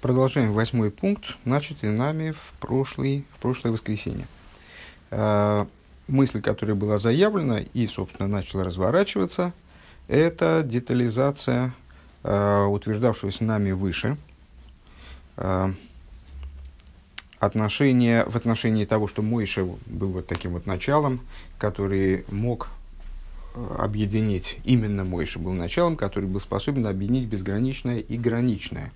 Продолжаем восьмой пункт, начатый нами в, прошлый, в прошлое воскресенье. Э, мысль, которая была заявлена и, собственно, начала разворачиваться, это детализация э, утверждавшегося нами выше э, отношения, в отношении того, что Мойша был вот таким вот началом, который мог э, объединить, именно Мойша был началом, который был способен объединить безграничное и граничное.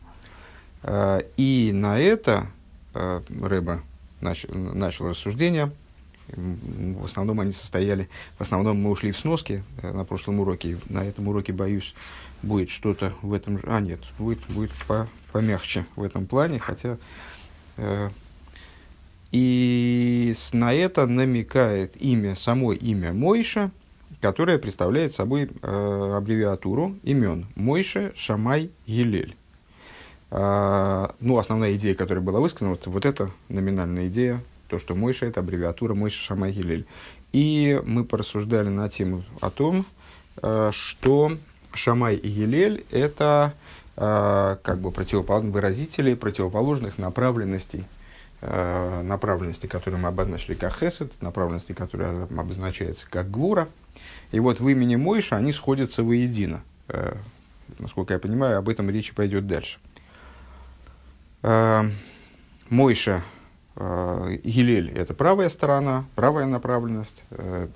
Э, и на это э, Рэба начал, начал рассуждение. В основном они состояли, в основном мы ушли в сноски на прошлом уроке. На этом уроке, боюсь, будет что-то в этом... А, нет, будет, будет по, помягче в этом плане, хотя и на это намекает имя, само имя Мойша, которое представляет собой э, аббревиатуру имен Мойша, Шамай, Елель. Э, ну, основная идея, которая была высказана, вот, вот эта номинальная идея, то, что Мойша – это аббревиатура Мойша, Шамай, Елель. И мы порассуждали на тему о том, э, что Шамай и Елель – это э, как бы противоположные выразители противоположных направленностей – Э, направленности, которые мы обозначили как хесед, направленности, которые обозначаются как гвура. И вот в имени Мойша они сходятся воедино. Насколько я понимаю, об этом речи пойдет дальше. Э, Мойша Гилель – это правая сторона, правая направленность,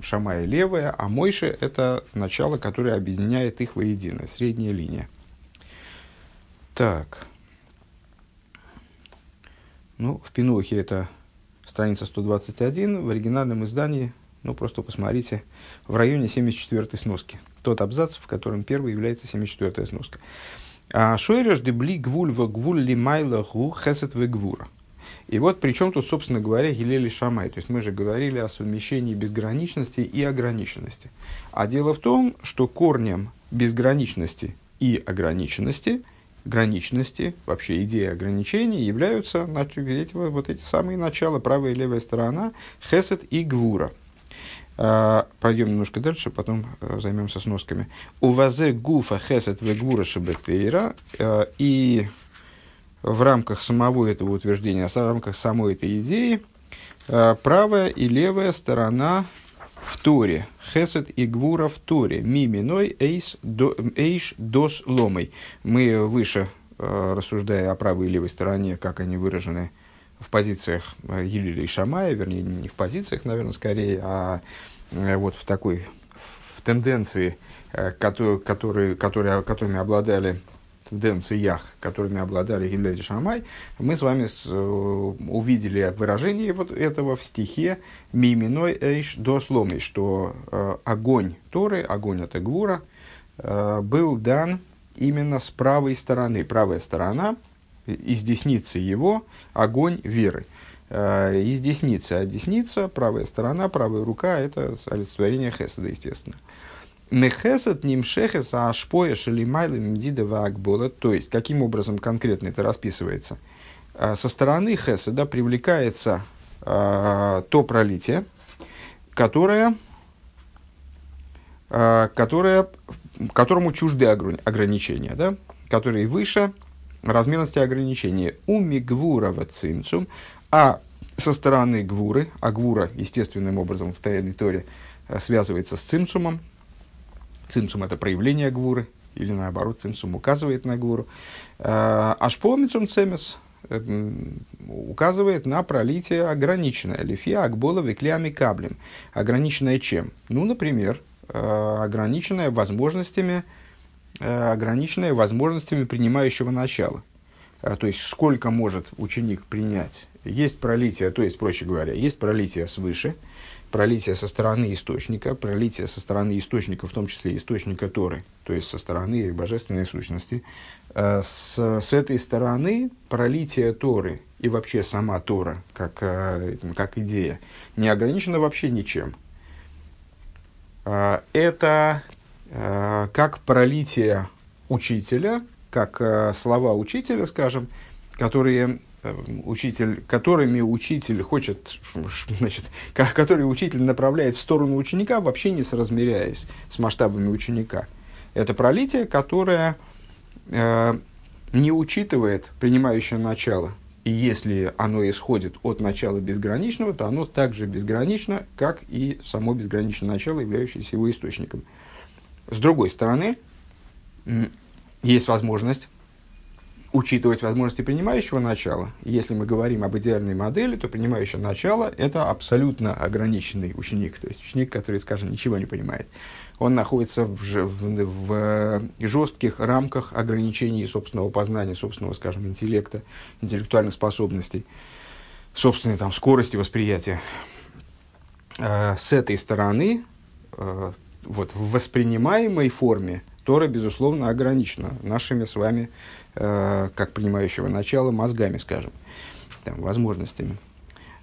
Шамай – левая, а Мойша – это начало, которое объединяет их воедино, средняя линия. Так. Ну, в Пинохе это страница 121, в оригинальном издании, ну, просто посмотрите, в районе 74-й сноски. Тот абзац, в котором первый является 74-я сноска. А шойреш дебли гвуль в гвуль лимайла гу хесет в гвура. И вот причем тут, собственно говоря, Гилели Шамай. То есть мы же говорили о совмещении безграничности и ограниченности. А дело в том, что корнем безграничности и ограниченности – граничности, вообще идея ограничений, являются эти, вот эти самые начала, правая и левая сторона, хесед и гвура. Uh, пройдем немножко дальше, потом uh, займемся сносками. У вазе гуфа хесед в гвура шабетейра. Uh, и в рамках самого этого утверждения, в рамках самой этой идеи, правая и левая сторона в Торе. Хесед и Гвура в Торе. Миминой эйш дос ломой. Мы выше, э, рассуждая о правой и левой стороне, как они выражены в позициях э, Елиля и Шамая, вернее, не в позициях, наверное, скорее, а э, вот в такой в тенденции, которые, которые, которые, которыми обладали тенденциях, которыми обладали Гилель и Шамай, мы с вами э, увидели выражение вот этого в стихе «Миминой эйш досломный», что э, огонь Торы, огонь от Эгвура, э, был дан именно с правой стороны. Правая сторона, из десницы его, огонь веры. Э, из десницы, а десница, правая сторона, правая рука – это олицетворение Хеседа, естественно. Мехесет нимшехес ашпоя шелимайлем мдидова акбола. То есть, каким образом конкретно это расписывается? А, со стороны хеседа привлекается а, то пролитие, которое, которое, которому чужды ограничения, да? которые выше размерности ограничения. У мигвурова цинцум, а со стороны гвуры, а гвура естественным образом в Тайной Торе связывается с цимцумом, Цимсум – это проявление гвуры, или наоборот, цимсум указывает на гвуру. А, Ашпомицум цемес указывает на пролитие ограниченное. Лифия акбола веклями каблем. Ограниченное чем? Ну, например, ограниченное возможностями, ограниченное возможностями принимающего начала. То есть, сколько может ученик принять. Есть пролитие, то есть, проще говоря, есть пролитие свыше – пролитие со стороны источника, пролитие со стороны источника, в том числе источника Торы, то есть со стороны божественной сущности. Э, с, с этой стороны пролитие Торы и вообще сама Тора, как, э, как идея, не ограничена вообще ничем. Э, это как пролитие учителя, как слова учителя, скажем, которые Э, учитель, которыми учитель хочет, значит, который учитель направляет в сторону ученика, вообще не соразмеряясь с масштабами ученика. Это пролитие, которое э, не учитывает принимающее начало. И если оно исходит от начала безграничного, то оно также безгранично, как и само безграничное начало, являющееся его источником. С другой стороны, есть возможность учитывать возможности принимающего начала. Если мы говорим об идеальной модели, то принимающее начало – это абсолютно ограниченный ученик, то есть ученик, который, скажем, ничего не понимает. Он находится в, в, в жестких рамках ограничений собственного познания, собственного, скажем, интеллекта, интеллектуальных способностей, собственной там, скорости восприятия. Э, с этой стороны, э, вот, в воспринимаемой форме Тора, безусловно, ограничена нашими с вами Э, как принимающего начала, мозгами, скажем, там, возможностями.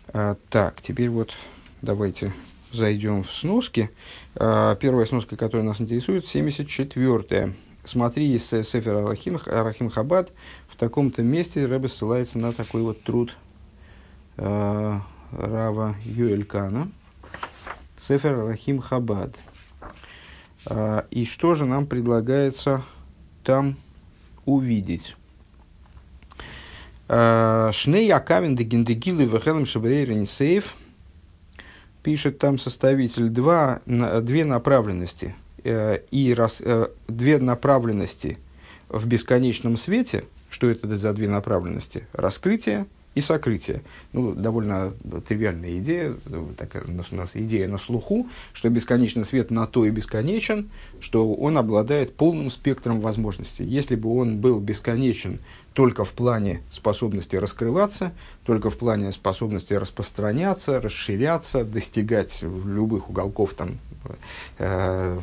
А, так, теперь вот давайте зайдем в сноски. А, первая сноска, которая нас интересует, 74-я. Смотри, из Сефера Арахим, Арахим Хабад, в таком-то месте Рэбе ссылается на такой вот труд э, Рава Юэлькана. Сефер Арахим Хабад. Э, и что же нам предлагается там увидеть. Э, Шней Акавин де Гиндегилы Вехелем Шабрейренсейф пишет там составитель два, две направленности э, и раз, э, две направленности в бесконечном свете. Что это за две направленности? Раскрытие и сокрытие. Ну, довольно тривиальная идея, такая идея на слуху, что бесконечный свет на то и бесконечен, что он обладает полным спектром возможностей. Если бы он был бесконечен только в плане способности раскрываться, только в плане способности распространяться, расширяться, достигать любых уголков там, э,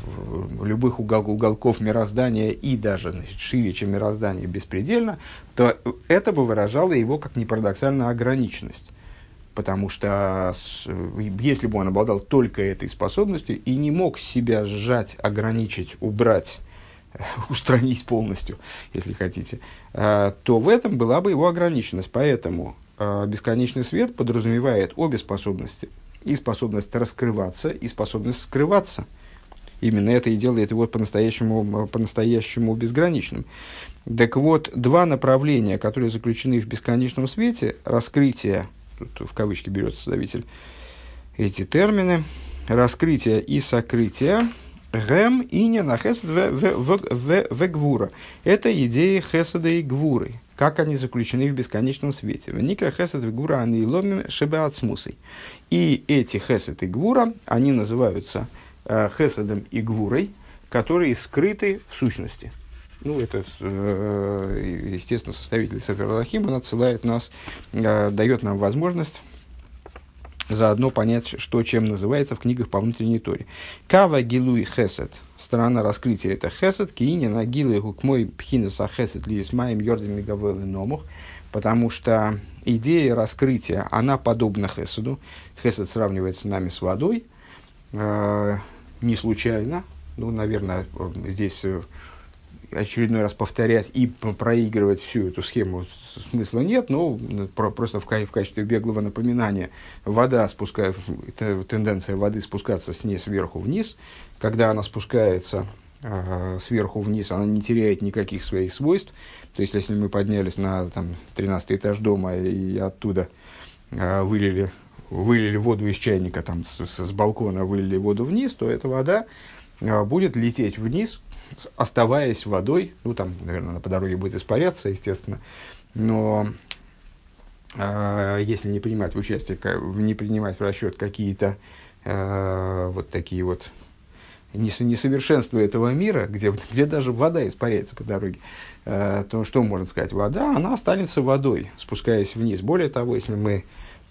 любых угол, уголков мироздания и даже значит, шире, чем мироздание, беспредельно, то это бы выражало его как не ограниченность. Потому что если бы он обладал только этой способностью и не мог себя сжать, ограничить, убрать, устранить полностью, если хотите, э, то в этом была бы его ограниченность. Поэтому э, бесконечный свет подразумевает обе способности. И способность раскрываться, и способность скрываться. Именно это и делает его по-настоящему, по-настоящему безграничным. Так вот, два направления, которые заключены в бесконечном свете, раскрытие, тут в кавычки берет составитель эти термины, раскрытие и сокрытие, Гем и не на хесед в гвура. Это идеи хеседа и гвуры, как они заключены в бесконечном свете. Никра хесед в гвура они ломим шебеацмусой. И эти хесед и гвура, они называются э, хеседом и гвурой, которые скрыты в сущности. Ну, это, э, естественно, составитель Сефер Лахим, он отсылает нас, э, дает нам возможность заодно понять, что чем называется в книгах по внутренней торе. Кава гилуй хесед. Сторона раскрытия это хесед. Киине на гилуй гукмой пхинеса хесед ли с моим йордами гавелы номух. Потому что идея раскрытия, она подобна хеседу. Хесед сравнивается с нами с водой. Э, не случайно. Ну, наверное, здесь э, очередной раз повторять и проигрывать всю эту схему смысла нет, но про, просто в, в качестве беглого напоминания вода спускает, тенденция воды спускаться с ней сверху вниз, когда она спускается э, сверху вниз, она не теряет никаких своих свойств. То есть, если мы поднялись на там, 13 этаж дома и оттуда э, вылили, вылили воду из чайника, там, с, с балкона вылили воду вниз, то эта вода э, будет лететь вниз, оставаясь водой, ну там, наверное, по дороге будет испаряться, естественно, но э, если не принимать в участие, не принимать в расчет какие-то э, вот такие вот несовершенства этого мира, где, где даже вода испаряется по дороге, э, то что можно сказать? Вода, она останется водой, спускаясь вниз. Более того, если мы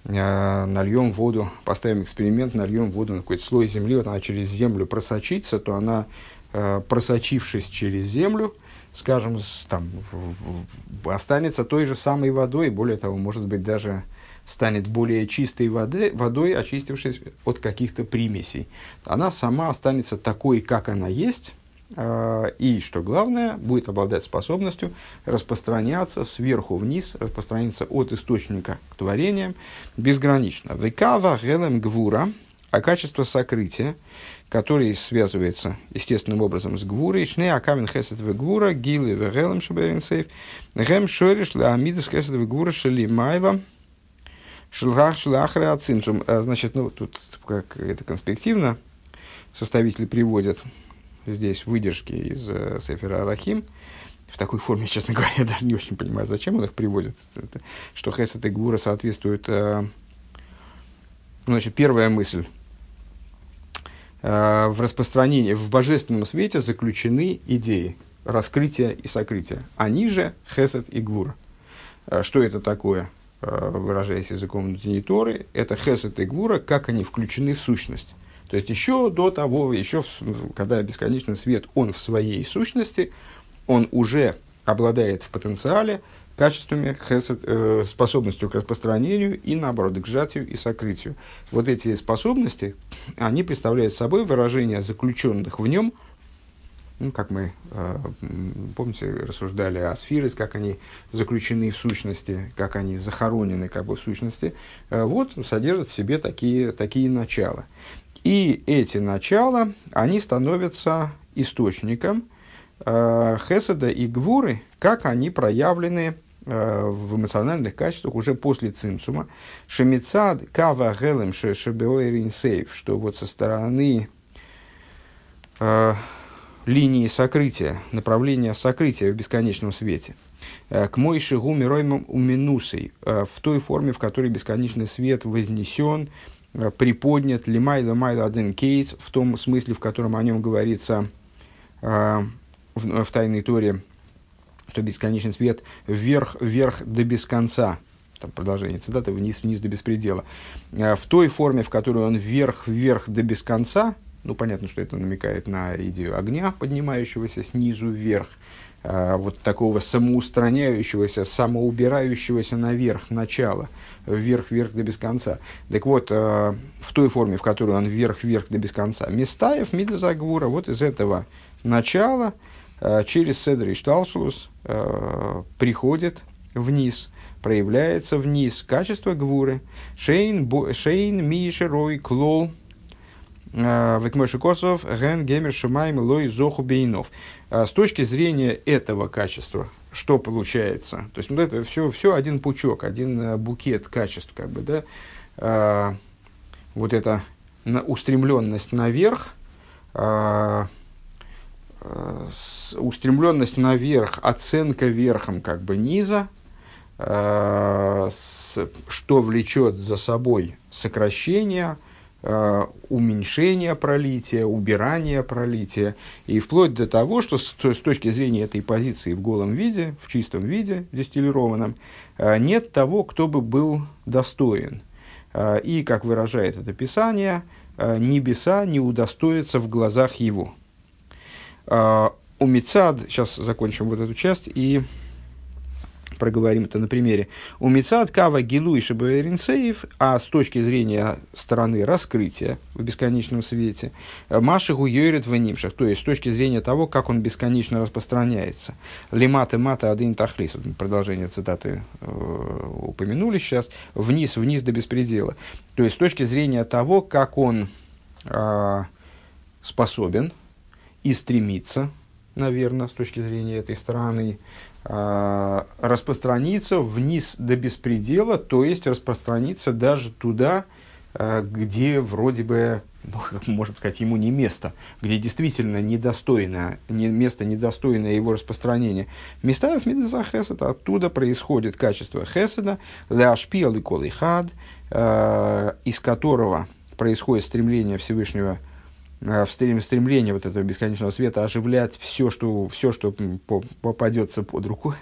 нальем воду, поставим эксперимент, нальем воду на какой-то слой земли, вот она через землю просочится, то она просочившись через землю, скажем, там, останется той же самой водой, более того, может быть, даже станет более чистой воды, водой, очистившись от каких-то примесей. Она сама останется такой, как она есть, э, и, что главное, будет обладать способностью распространяться сверху вниз, распространяться от источника к творениям безгранично. Векава гелем гвура, а качество сокрытия, которое связывается естественным образом с гвурой, шне акамин хесед в гвура, гилы в гелем шаберинсейв, гем шориш ла амидас хесед в гвура шали майла, шелгах шлахре ацимцум. А, значит, ну, тут как это конспективно составители приводят здесь выдержки из э, Сефера Арахим, в такой форме, честно говоря, я даже не очень понимаю, зачем он их приводит. Что Хесед и Гвура соответствуют... Э, значит, первая мысль. Э, в распространении, в божественном свете заключены идеи раскрытия и сокрытия. Они же Хесед и Гвура. Э, что это такое? Э, выражаясь языком внутренней Торы, это Хесед и Гвура, как они включены в сущность. То есть еще до того, еще в, когда бесконечный свет, он в своей сущности, он уже обладает в потенциале качествами, хесед, э, способностью к распространению и, наоборот, к сжатию и сокрытию. Вот эти способности, они представляют собой выражение заключенных в нем, ну, как мы, э, помните, рассуждали о сферах, как они заключены в сущности, как они захоронены как бы в сущности, э, вот содержат в себе такие, такие начала. И эти начала, они становятся источником э, хеседа и гвуры, как они проявлены в эмоциональных качествах уже после цимсума. Шемицад кава гелем шебеойринсейв, что вот со стороны э, линии сокрытия, направления сокрытия в бесконечном свете. Э, к мой шигу мироймам уминусой, э, в той форме, в которой бесконечный свет вознесен, Э, приподнят лимайда майда один кейс в том смысле, в котором о нем говорится э, в, в Тайной Торе, что бесконечный свет вверх, вверх до без конца. Там продолжение цитаты, вниз, вниз до беспредела. Э, в той форме, в которой он вверх, вверх до без конца, ну, понятно, что это намекает на идею огня, поднимающегося снизу вверх, э, вот такого самоустраняющегося, самоубирающегося наверх начала – вверх-вверх до без конца. Так вот, э, в той форме, в которой он вверх-вверх до без конца, Местаев, Мидазагвура, вот из этого начала через Седр и Шталшлус э, приходит вниз, проявляется вниз качество гвуры. Шейн, шейн миша, рой, клол, Векмоши Косов, Ген, Гемер, Шумайм, Лой, Зоху, Бейнов. С точки зрения этого качества, что получается. То есть вот это все, все один пучок, один э, букет качеств, как бы, да. Вот эта устремленность наверх, устремленность наверх, оценка верхом как бы низа, с, что влечет за собой сокращение – Э, уменьшение пролития, убирание пролития, и вплоть до того, что с, точки зрения этой позиции в голом виде, в чистом виде, дистиллированном, э, нет того, кто бы был достоин. Э, и, как выражает это Писание, небеса не удостоятся в глазах его. У Мецад, сейчас закончим вот эту часть, и проговорим это на примере. У Мицад Кава Гилу и Шабаринсеев, а с точки зрения стороны раскрытия в бесконечном свете, Машигу Йорит в Нимшах, то есть с точки зрения того, как он бесконечно распространяется. Лимата Мата Один Тахлис, продолжение цитаты э, упомянули сейчас, вниз, вниз до беспредела. То есть с точки зрения того, как он э, способен и стремится, наверное, с точки зрения этой стороны, а, распространиться вниз до беспредела, то есть распространиться даже туда, а, где вроде бы, ну, можно сказать, ему не место, где действительно недостойно, не, место недостойное его распространения. Места в Мидаса Хеседа, оттуда происходит качество Хеседа, Ляшпиал и Колихад, а, из которого происходит стремление Всевышнего – стремление вот этого бесконечного света оживлять все, что, все, что попадется под руку.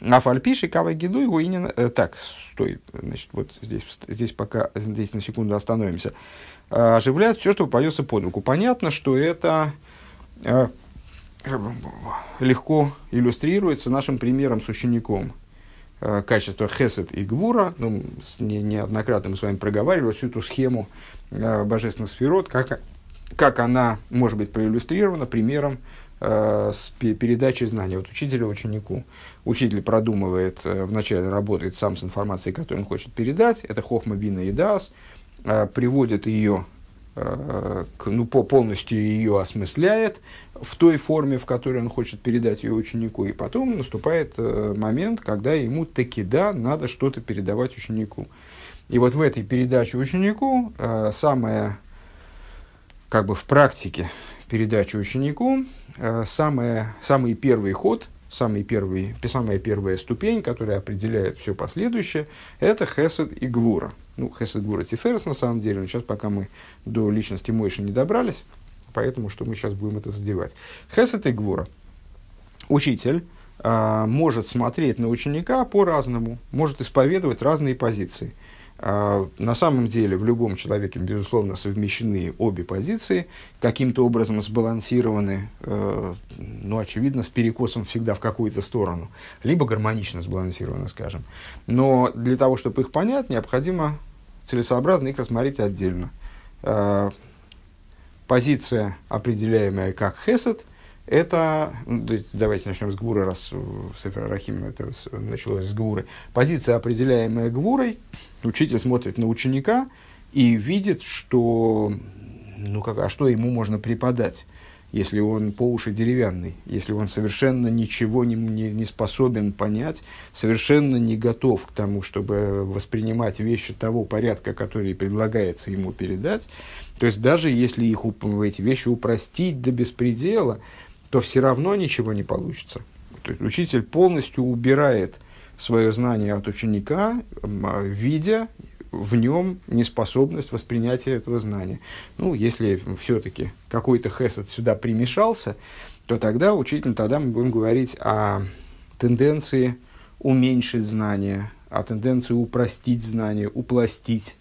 А фальпиши кава гиду его инин... Э, так, стой, значит, вот здесь, здесь пока, здесь на секунду остановимся. Э, оживлять все, что попадется под руку. Понятно, что это легко иллюстрируется нашим примером с учеником качества хесед и гвура. Ну, не, неоднократно мы с вами проговаривали всю эту схему божественных сферот, как как она может быть проиллюстрирована примером э, с передачей знаний от учителя ученику. Учитель продумывает, э, вначале работает сам с информацией, которую он хочет передать, это хохма, бина и дас, э, приводит ее э, ну, полностью ее осмысляет в той форме, в которой он хочет передать ее ученику. И потом наступает э, момент, когда ему таки да, надо что-то передавать ученику. И вот в этой передаче ученику э, самое, как бы в практике передачи ученику, самое, самый первый ход – самый первый, самая первая ступень, которая определяет все последующее, это хесед и гвура. Ну, хесед, гвура, тиферес на самом деле, но сейчас пока мы до личности Мойши не добрались, поэтому что мы сейчас будем это задевать. Хесед и гвура. Учитель а, может смотреть на ученика по-разному, может исповедовать разные позиции – на самом деле в любом человеке, безусловно, совмещены обе позиции, каким-то образом сбалансированы, э, ну, очевидно, с перекосом всегда в какую-то сторону, либо гармонично сбалансированы, скажем. Но для того, чтобы их понять, необходимо целесообразно их рассмотреть отдельно. Э, позиция, определяемая как хесед, это, ну, давайте начнем с Гвуры, раз в Сефер Рахим это началось с Гвуры. Позиция, определяемая Гвурой, учитель смотрит на ученика и видит, что, ну, как, а что ему можно преподать, если он по уши деревянный, если он совершенно ничего не, не, не способен понять, совершенно не готов к тому, чтобы воспринимать вещи того порядка, который предлагается ему передать. То есть даже если их, эти вещи упростить до беспредела, то все равно ничего не получится. То есть учитель полностью убирает свое знание от ученика, а, видя в нем неспособность воспринятия этого знания. Ну, если все-таки какой-то хесед сюда примешался, то тогда учитель, тогда мы будем говорить о тенденции уменьшить знание, о тенденции упростить знание, упластить.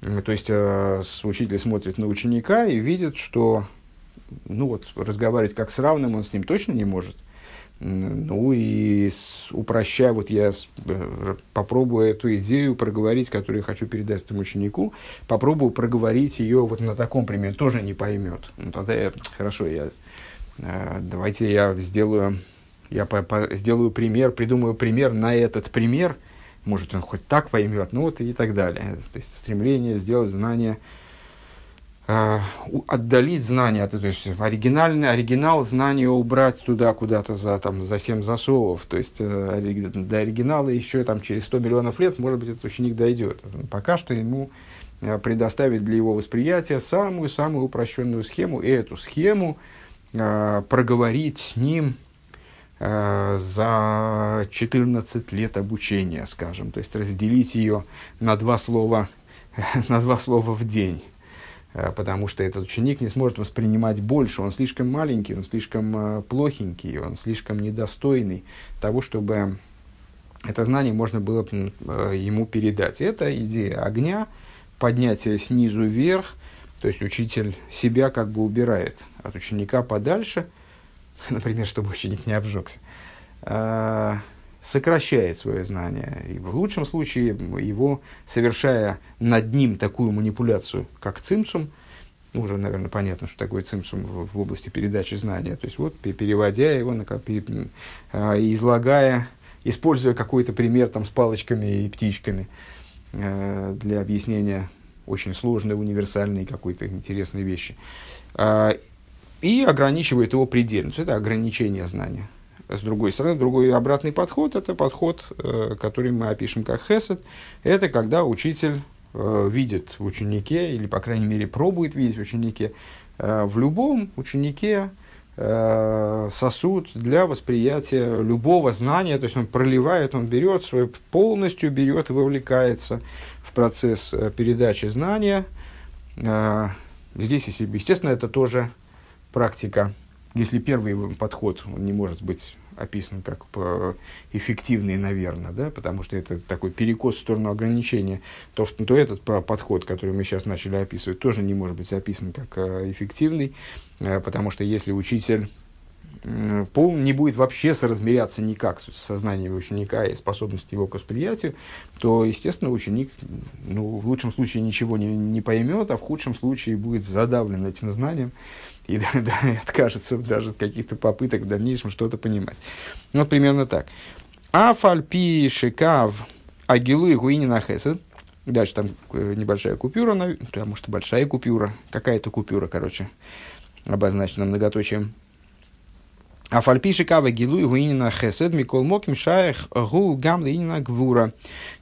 То есть э, учитель смотрит на ученика и видит, что ну вот, разговаривать как с равным он с ним точно не может. Ну и упрощая, вот я э, попробую эту идею проговорить, которую я хочу передать этому ученику, попробую проговорить ее вот на таком примере, тоже не поймет. Ну тогда я, хорошо, я, э, давайте я сделаю, я по, по, сделаю пример, придумаю пример на этот пример, может он хоть так поймет, ну вот и так далее. То есть стремление сделать знание отдалить знания, то есть оригинальный, оригинал знания убрать туда куда-то за, там, за 7 засовов. То есть э, до оригинала еще там, через 100 миллионов лет, может быть, этот ученик дойдет. Пока что ему э, предоставить для его восприятия самую-самую упрощенную схему, и эту схему э, проговорить с ним э, за 14 лет обучения, скажем. То есть разделить ее на два слова, на два слова в день Э, потому что этот ученик не сможет воспринимать больше, он слишком маленький, он слишком э, плохенький, он слишком недостойный того, чтобы это знание можно было э, ему передать. Это идея огня, поднятие снизу вверх, то есть учитель себя как бы убирает от ученика подальше, например, чтобы ученик не обжегся сокращает свое знание. И в лучшем случае его, совершая над ним такую манипуляцию, как цимсум, ну, уже, наверное, понятно, что такое цимсум в, в области передачи знания. То есть, вот, переводя его, на, э, излагая, используя какой-то пример там, с палочками и птичками э, для объяснения очень сложной, универсальной какой-то интересной вещи. Э, и ограничивает его предельно. Это ограничение знания. С другой стороны, другой обратный подход – это подход, э, который мы опишем как хесед. Это когда учитель э, видит в ученике, или, по крайней мере, пробует видеть в ученике, э, в любом ученике сосуд для восприятия любого знания, то есть он проливает, он берет свой, полностью берет и вовлекается в процесс передачи знания. Здесь, естественно, это тоже практика. Если первый подход не может быть описан как эффективный, наверное, да, потому что это такой перекос в сторону ограничения, то, то этот подход, который мы сейчас начали описывать, тоже не может быть описан как э, эффективный, э, потому что если учитель пол не будет вообще соразмеряться никак с сознанием ученика и способностью его к восприятию, то, естественно, ученик ну, в лучшем случае ничего не, не поймет, а в худшем случае будет задавлен этим знанием и, да, да, и откажется даже от каких-то попыток в дальнейшем что-то понимать. Ну, вот примерно так. Афальпи шикав агилу и гуинина хесед. Дальше там небольшая купюра, может и большая купюра, какая-то купюра, короче, обозначена многоточием. А фальпиши кава гилу гуинина хесед микол моким шаях гу гам гвура.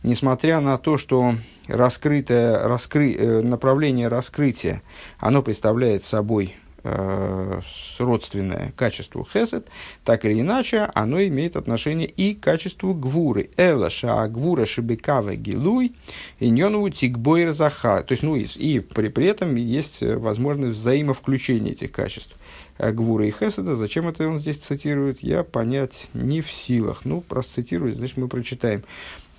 Несмотря на то, что раскрытое раскры, направление раскрытия, оно представляет собой э, родственное качеству хесед, так или иначе, оно имеет отношение и к качеству гвуры. Эла ша гвура шибекава гилуй, иньонову тикбойр заха. То есть, ну, и, и при, при этом есть возможность взаимовключения этих качеств. А гвура и хеседа, зачем это он здесь цитирует, я понять не в силах. Ну, просто цитирует, значит, мы прочитаем.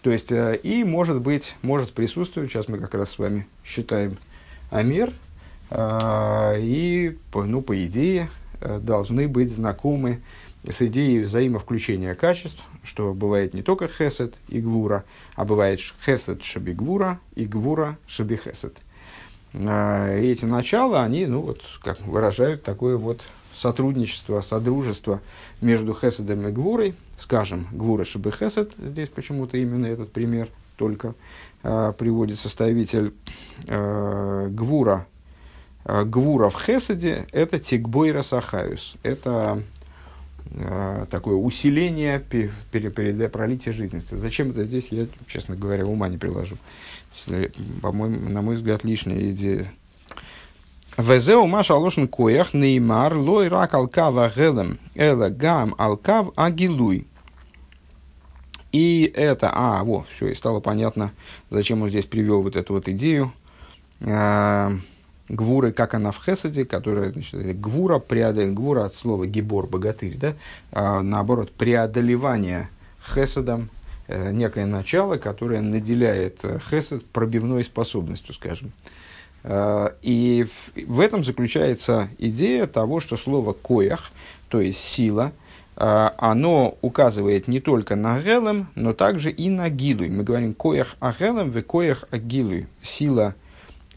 То есть, э, и может быть, может присутствовать, сейчас мы как раз с вами считаем Амер, а, и, ну, по идее, э, должны быть знакомы с идеей взаимовключения качеств, что бывает не только хесед и гвура, а бывает хесед шаби гвура и гвура шаби хесед. А, эти начала, они, ну, вот, как выражают такое вот сотрудничество, содружество между хеседом и гвурой, скажем, гвура шаби хесед, здесь почему-то именно этот пример только э, приводит составитель э, гвура гвура в Хеседе – это тикбойра сахаюс. Это э, такое усиление пролития жизненности. Зачем это здесь, я, честно говоря, ума не приложу. Э, по-моему, на мой взгляд, лишняя идея. Везеу маш алошен коях неймар лой рак алкава гелем эла гам алкав агилуй. И это, а, во, все, и стало понятно, зачем он здесь привел вот эту вот идею. Э, гвуры, как она в Хесаде, которая, значит, гвура, преодол... гвура от слова гибор, богатырь, да, а, наоборот, преодолевание Хесадом, э, некое начало, которое наделяет э, Хесад пробивной способностью, скажем. Э, и в, в этом заключается идея того, что слово коях, то есть сила, э, оно указывает не только на гелем, но также и на гилуй. Мы говорим коях агелем, в коях агилуй. Сила –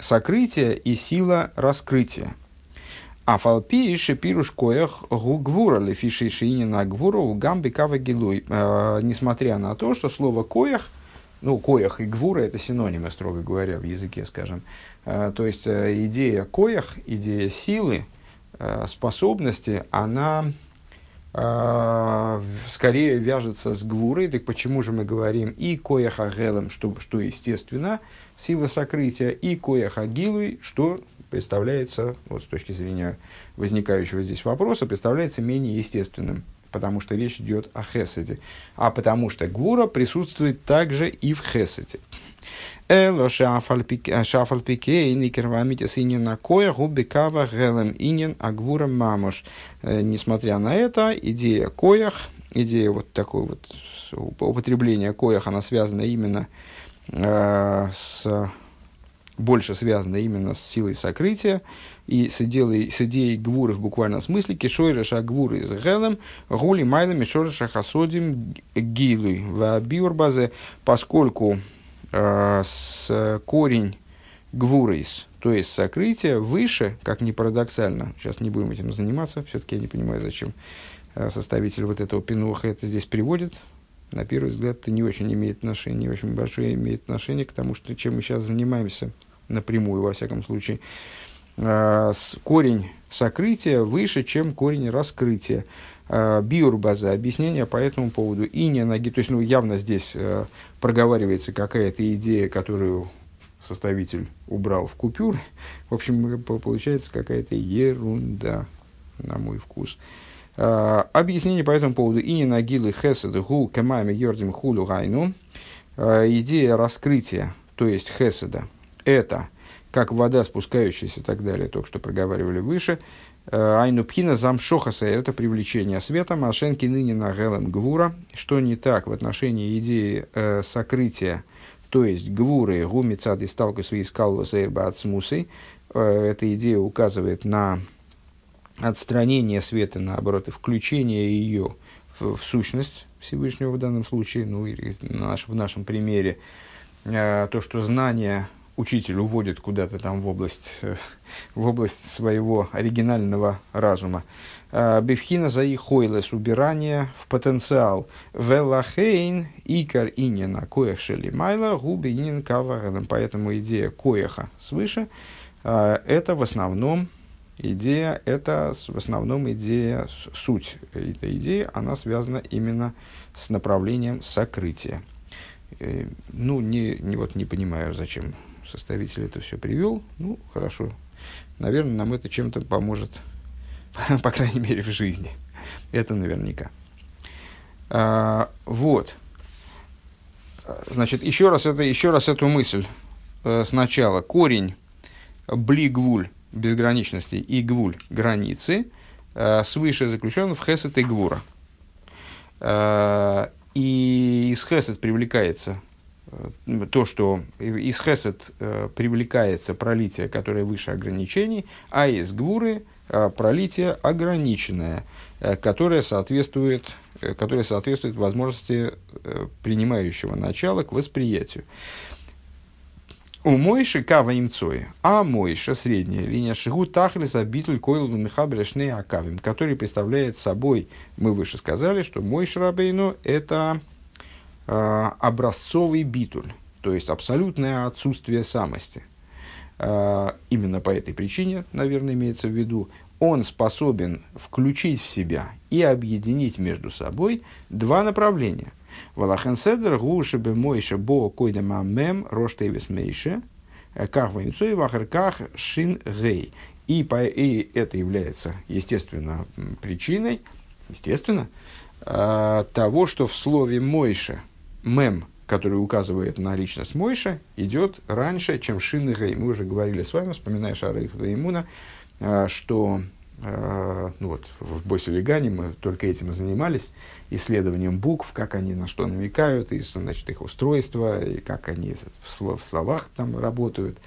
сокрытие и сила раскрытия. А фалпи шипируш коях гугвура лефиши шиинина гвура у гамби кава гилуй. А, несмотря на то, что слово коях, ну, коях и гвура это синонимы, строго говоря, в языке, скажем. А, то есть э, идея коях, идея силы, э, способности, она скорее вяжется с гвурой, так почему же мы говорим и кояха гелем, что, что естественно, сила сокрытия, и кояха гилуй, что представляется, вот с точки зрения возникающего здесь вопроса, представляется менее естественным, потому что речь идет о хесаде, а потому что гвура присутствует также и в хесаде. Эло шафальпике и никервамитис инин акоя губикава гелем инин агвура мамуш. Э, несмотря на это, идея коях, идея вот такой вот употребления коях, она связана именно э, с больше связана именно с силой сокрытия и с идеей, с идеей гвуры в буквальном смысле, кишойреша гвуры из гелем, гули майлами шореша хасодим гилуй в биурбазе, поскольку Э, с корень гвурейс, то есть сокрытие, выше, как ни парадоксально, сейчас не будем этим заниматься, все-таки я не понимаю, зачем э, составитель вот этого пинуха это здесь приводит. На первый взгляд, это не очень имеет отношение, не очень большое имеет отношение к тому, что, чем мы сейчас занимаемся напрямую, во всяком случае. Э, корень сокрытия выше, чем корень раскрытия. Э, биурбаза, объяснение по этому поводу. И не ноги, то есть ну, явно здесь э, проговаривается какая-то идея, которую составитель убрал в купюр. В общем, получается какая-то ерунда, на мой вкус. Э, объяснение по этому поводу. И не нагилы хесед гу кемами йордим хулу гайну. Э, идея раскрытия, то есть хеседа, это как вода, спускающаяся и так далее, только что проговаривали выше, Э, Айну пхина замшохаса – это привлечение света, машенки ныне на гелем гвура. Что не так в отношении идеи э, сокрытия, то есть гвуры гумицад и сталку свои сейрба от смусы. Э, эта идея указывает на отстранение света, наоборот, и включение ее в, в сущность Всевышнего в данном случае, ну, и наш, в нашем примере, э, то, что знание учитель уводит куда-то там в область, э, в область своего оригинального разума. Э, Бифхина за их хойлес убирание в потенциал. Велахейн икар инина коех шелимайла губи инин каварелем. Поэтому идея коеха свыше э, это в основном идея, это в основном идея, суть этой идеи, она связана именно с направлением сокрытия. Э, ну, не, не, вот не понимаю, зачем составитель это все привел. Ну, хорошо. Наверное, нам это чем-то поможет, по крайней мере, в жизни. Это наверняка. А, вот. Значит, еще раз, это, еще раз эту мысль э, сначала. Корень блигвуль безграничности и гвуль границы э, свыше заключен в хесет и гвура. Э, и из хесед привлекается то, что из хесед э, привлекается пролитие, которое выше ограничений, а из гвуры э, пролитие ограниченное, э, которое соответствует, э, которое соответствует возможности э, принимающего начала к восприятию. У Мойши кава имцой, а Мойша, средняя линия, шигу тахлиса битуль койлу михабрешне акавим, который представляет собой, мы выше сказали, что Мойша Рабейну это э, образцовый битуль, то есть абсолютное отсутствие самости. Э, именно по этой причине, наверное, имеется в виду, он способен включить в себя и объединить между собой два направления – Валахен седер гуши бы мойше бо койдем амем роштейвис мейше, э, как войнцой вахарках шин гей. И, по, и это является, естественно, причиной, естественно, э, того, что в слове Мойша мем, который указывает на личность Мойша, идет раньше, чем Шин Гей. Мы уже говорили с вами, вспоминая Шарейх Имуна, э, что э, ну вот, в Боселегане мы только этим занимались, исследованием букв, как они на что намекают, и, значит, их устройство, и как они в, слов, в словах там работают,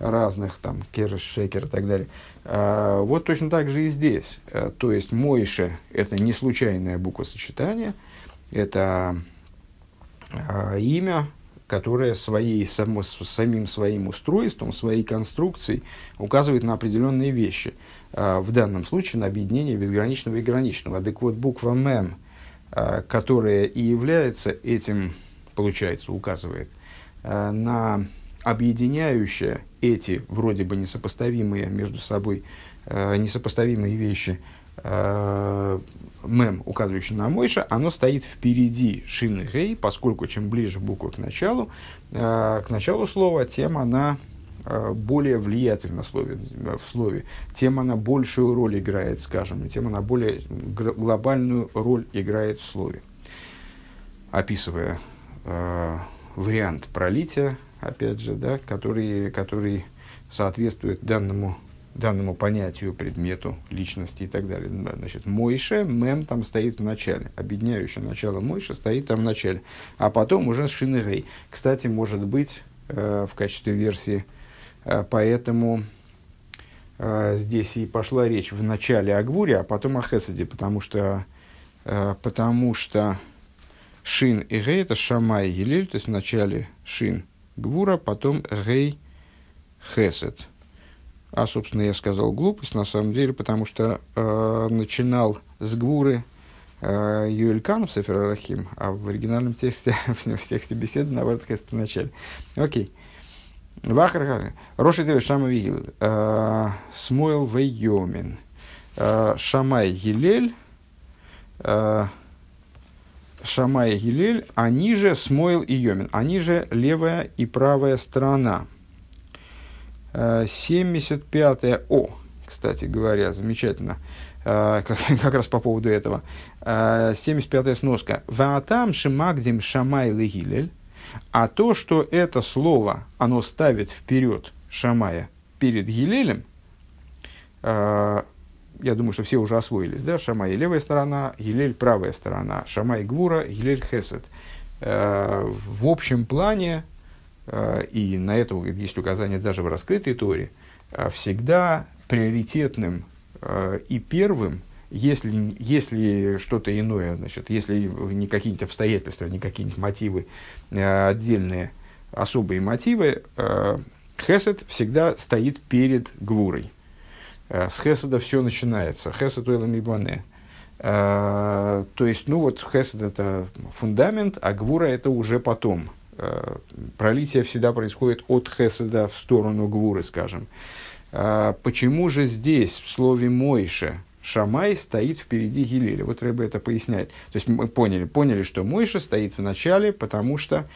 разных, там, керш, шекер и так далее. А, вот точно так же и здесь. А, то есть, Мойше – это не случайное буквосочетание, это имя, которое своей, само, самим своим устройством, своей конструкцией указывает на определенные вещи. А, в данном случае на объединение безграничного и граничного. Так вот, буква «мем» – Э, которая и является этим, получается, указывает на объединяющее эти вроде бы несопоставимые между собой несопоставимые вещи мем, указывающий на Мойша, оно стоит впереди шины гей, поскольку чем ближе буква к началу, к началу слова, тем она Э, более влиятельна в слове, в слове, тем она большую роль играет, скажем, тем она более глобальную роль играет в слове. Описывая э, вариант пролития, опять же, да, который, который соответствует данному, данному понятию, предмету, личности и так далее. Значит, Мойше, мем там стоит в начале. Объединяющее начало Мойше стоит там в начале. А потом уже Шинегей. Кстати, может быть, э, в качестве версии Э, поэтому э, здесь и пошла речь в начале о Гвуре, а потом о Хесаде, потому что, э, потому что Шин и Гей – это Шамай и Гилель, то есть в начале Шин Гвура, потом Гей Хесед. А, собственно, я сказал глупость, на самом деле, потому что э, начинал с Гвуры э, Юэль Кан в Сефер Рахим, а в оригинальном тексте, в тексте беседы, наоборот, Хесед в начале. Окей. Вахар Роши Девиш Шама Вигил. Э, Смойл Вейомин. Э, Шамай Гилель. Э, Шамай Гилель, они же Смойл и Йомин, они же левая и правая сторона. 75-е О, кстати говоря, замечательно, как, как раз по поводу этого. 75-я сноска. Ваатам шимагдим шамай легилель. А то, что это слово, оно ставит вперед Шамая перед Гилелем, э, я думаю, что все уже освоились, да, Шамай левая сторона, Гилель правая сторона, Шамай Гвура, Гилель Хесед. Э, в общем плане, э, и на это есть указание даже в раскрытой торе, э, всегда приоритетным э, и первым если, если что-то иное, значит, если не какие-нибудь обстоятельства, не какие-нибудь мотивы э, отдельные, особые мотивы, э, хесед всегда стоит перед гвурой. С хеседа все начинается. Хесед уэлам ибане. То есть, ну вот, хесед это фундамент, а гвура это уже потом. Пролитие всегда происходит от хеседа в сторону гвуры, скажем. Почему же здесь, в слове Мойше, Шамай стоит впереди Гилеля. Вот Рэбе это поясняет. То есть мы поняли, поняли, что Мойша стоит в начале, потому что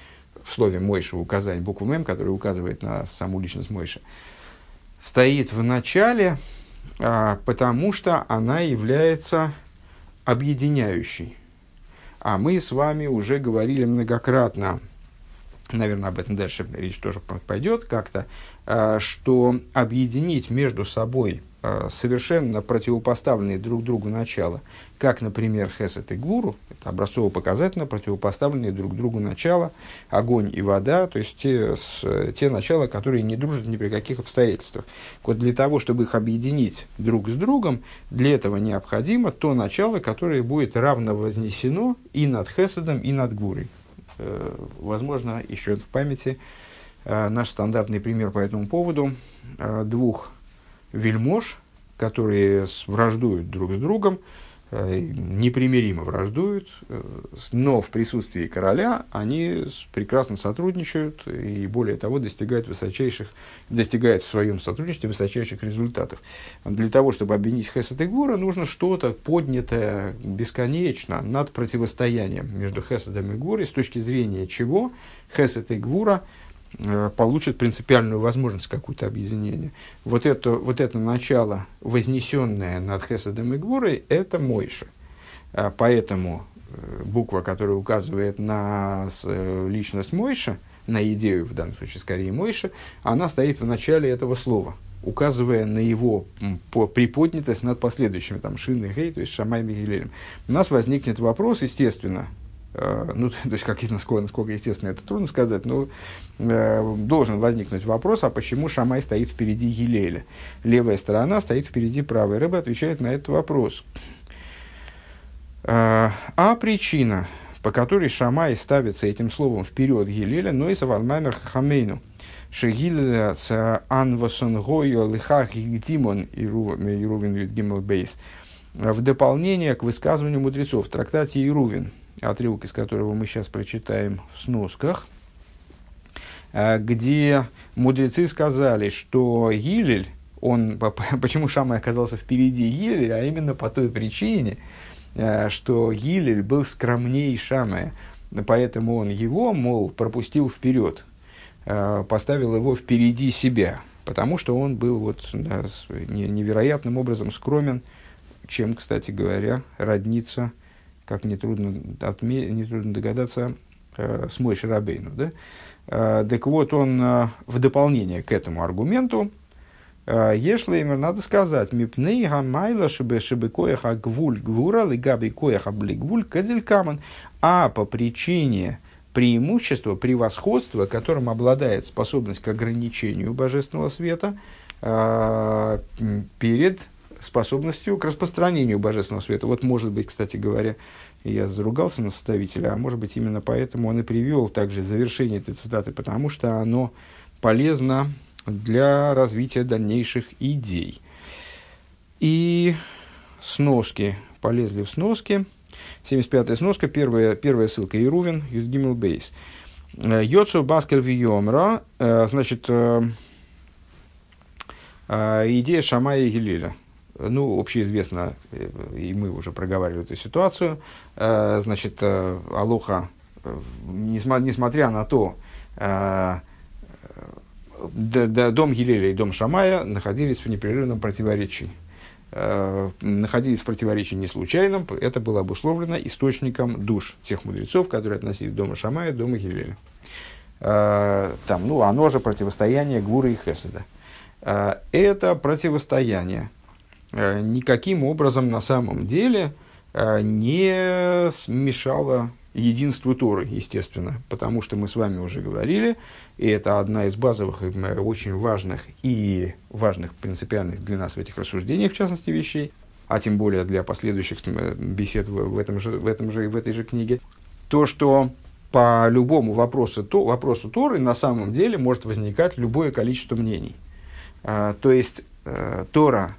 в слове Мойша указание, букву Мем, которая указывает на саму личность Мойша, стоит в начале, а, потому что она является объединяющей. А мы с вами уже говорили многократно, наверное, об этом дальше речь тоже пойдет как-то, а, что объединить между собой Э, совершенно противопоставленные друг другу начала, как, например, Хесет и Гуру, это образцово-показательно противопоставленные друг другу начала, огонь и вода, то есть те, с, те начала, которые не дружат ни при каких обстоятельствах. Вот для того, чтобы их объединить друг с другом, для этого необходимо то начало, которое будет равно вознесено и над Хеседом, и над Гурой. Э, возможно, еще в памяти э, наш стандартный пример по этому поводу. Двух вельмож, которые враждуют друг с другом, э, непримиримо враждуют, э, но в присутствии короля они прекрасно сотрудничают и, более того, достигают высочайших, достигают в своем сотрудничестве высочайших результатов. Для того, чтобы объединить Хесед и Гура, нужно что-то поднятое бесконечно над противостоянием между Хеседом и Гурой, с точки зрения чего Хесед и Гура – Э, получит принципиальную возможность какую-то объединения. Вот это, вот это начало, вознесенное над Хесадом и Гвурой, это Мойша. А поэтому э, буква, которая указывает на э, личность Мойша, на идею, в данном случае скорее Мойша, она стоит в начале этого слова, указывая на его приподнятость над последующими, там, Шин и Хей, то есть Шамай и У нас возникнет вопрос, естественно, ну, то есть, как, насколько, насколько естественно, это трудно сказать, но э, должен возникнуть вопрос, а почему Шамай стоит впереди Гилеля? Левая сторона стоит впереди правой. Рыба отвечает на этот вопрос. Э, а причина, по которой Шамай ставится этим словом вперед Гилеля, но и Савалмаймер Хамейну. Шегиля с Анвасон Гойо Лихах Гдимон и Рувин Бейс. В дополнение к высказыванию мудрецов в трактате Ирувин – отрывок из которого мы сейчас прочитаем в сносках, э, где мудрецы сказали, что Гилель, он, почему Шамай оказался впереди Гилеля, а именно по той причине, э, что Гилель был скромней Шамая, поэтому он его, мол, пропустил вперед, э, поставил его впереди себя, потому что он был вот невероятным образом скромен, чем, кстати говоря, роднится как нетрудно, отме... нетрудно догадаться, э, с Мой Шарабейну. Да? Э, так вот, он э, в дополнение к этому аргументу, э, Ешлеймер, надо сказать, мипней гамайла шибе шибе коеха гвуль гвура лигаби коеха бли гвуль кадзелькаман, а по причине преимущества, превосходства, которым обладает способность к ограничению божественного света э, перед способностью к распространению божественного света. Вот, может быть, кстати говоря, я заругался на составителя, а может быть, именно поэтому он и привел также завершение этой цитаты, потому что оно полезно для развития дальнейших идей. И сноски, полезли в сноски. 75-я сноска, первая, первая ссылка, Ирувин, Юдгимил Бейс. Йоцу Баскер Виомра, э, значит, э, э, идея Шамая и Гилеля ну, общеизвестно, э, и мы уже проговаривали эту ситуацию, э, значит, э, Алоха, несмотря на то, дом Гилеля и дом Шамая находились в непрерывном противоречии. Находились в противоречии не случайном, это было обусловлено источником душ тех мудрецов, которые относились к дому Шамая и дому Гилеля. Там, ну, оно же противостояние Гуры и Хеседа. Это противостояние никаким образом на самом деле э, не смешало единству Торы, естественно, потому что мы с вами уже говорили, и это одна из базовых, э, очень важных и важных принципиальных для нас в этих рассуждениях, в частности, вещей, а тем более для последующих бесед в этом же, в этом же, в этой же книге, то, что по любому вопросу, то, вопросу Торы на самом деле может возникать любое количество мнений. То есть э, Тора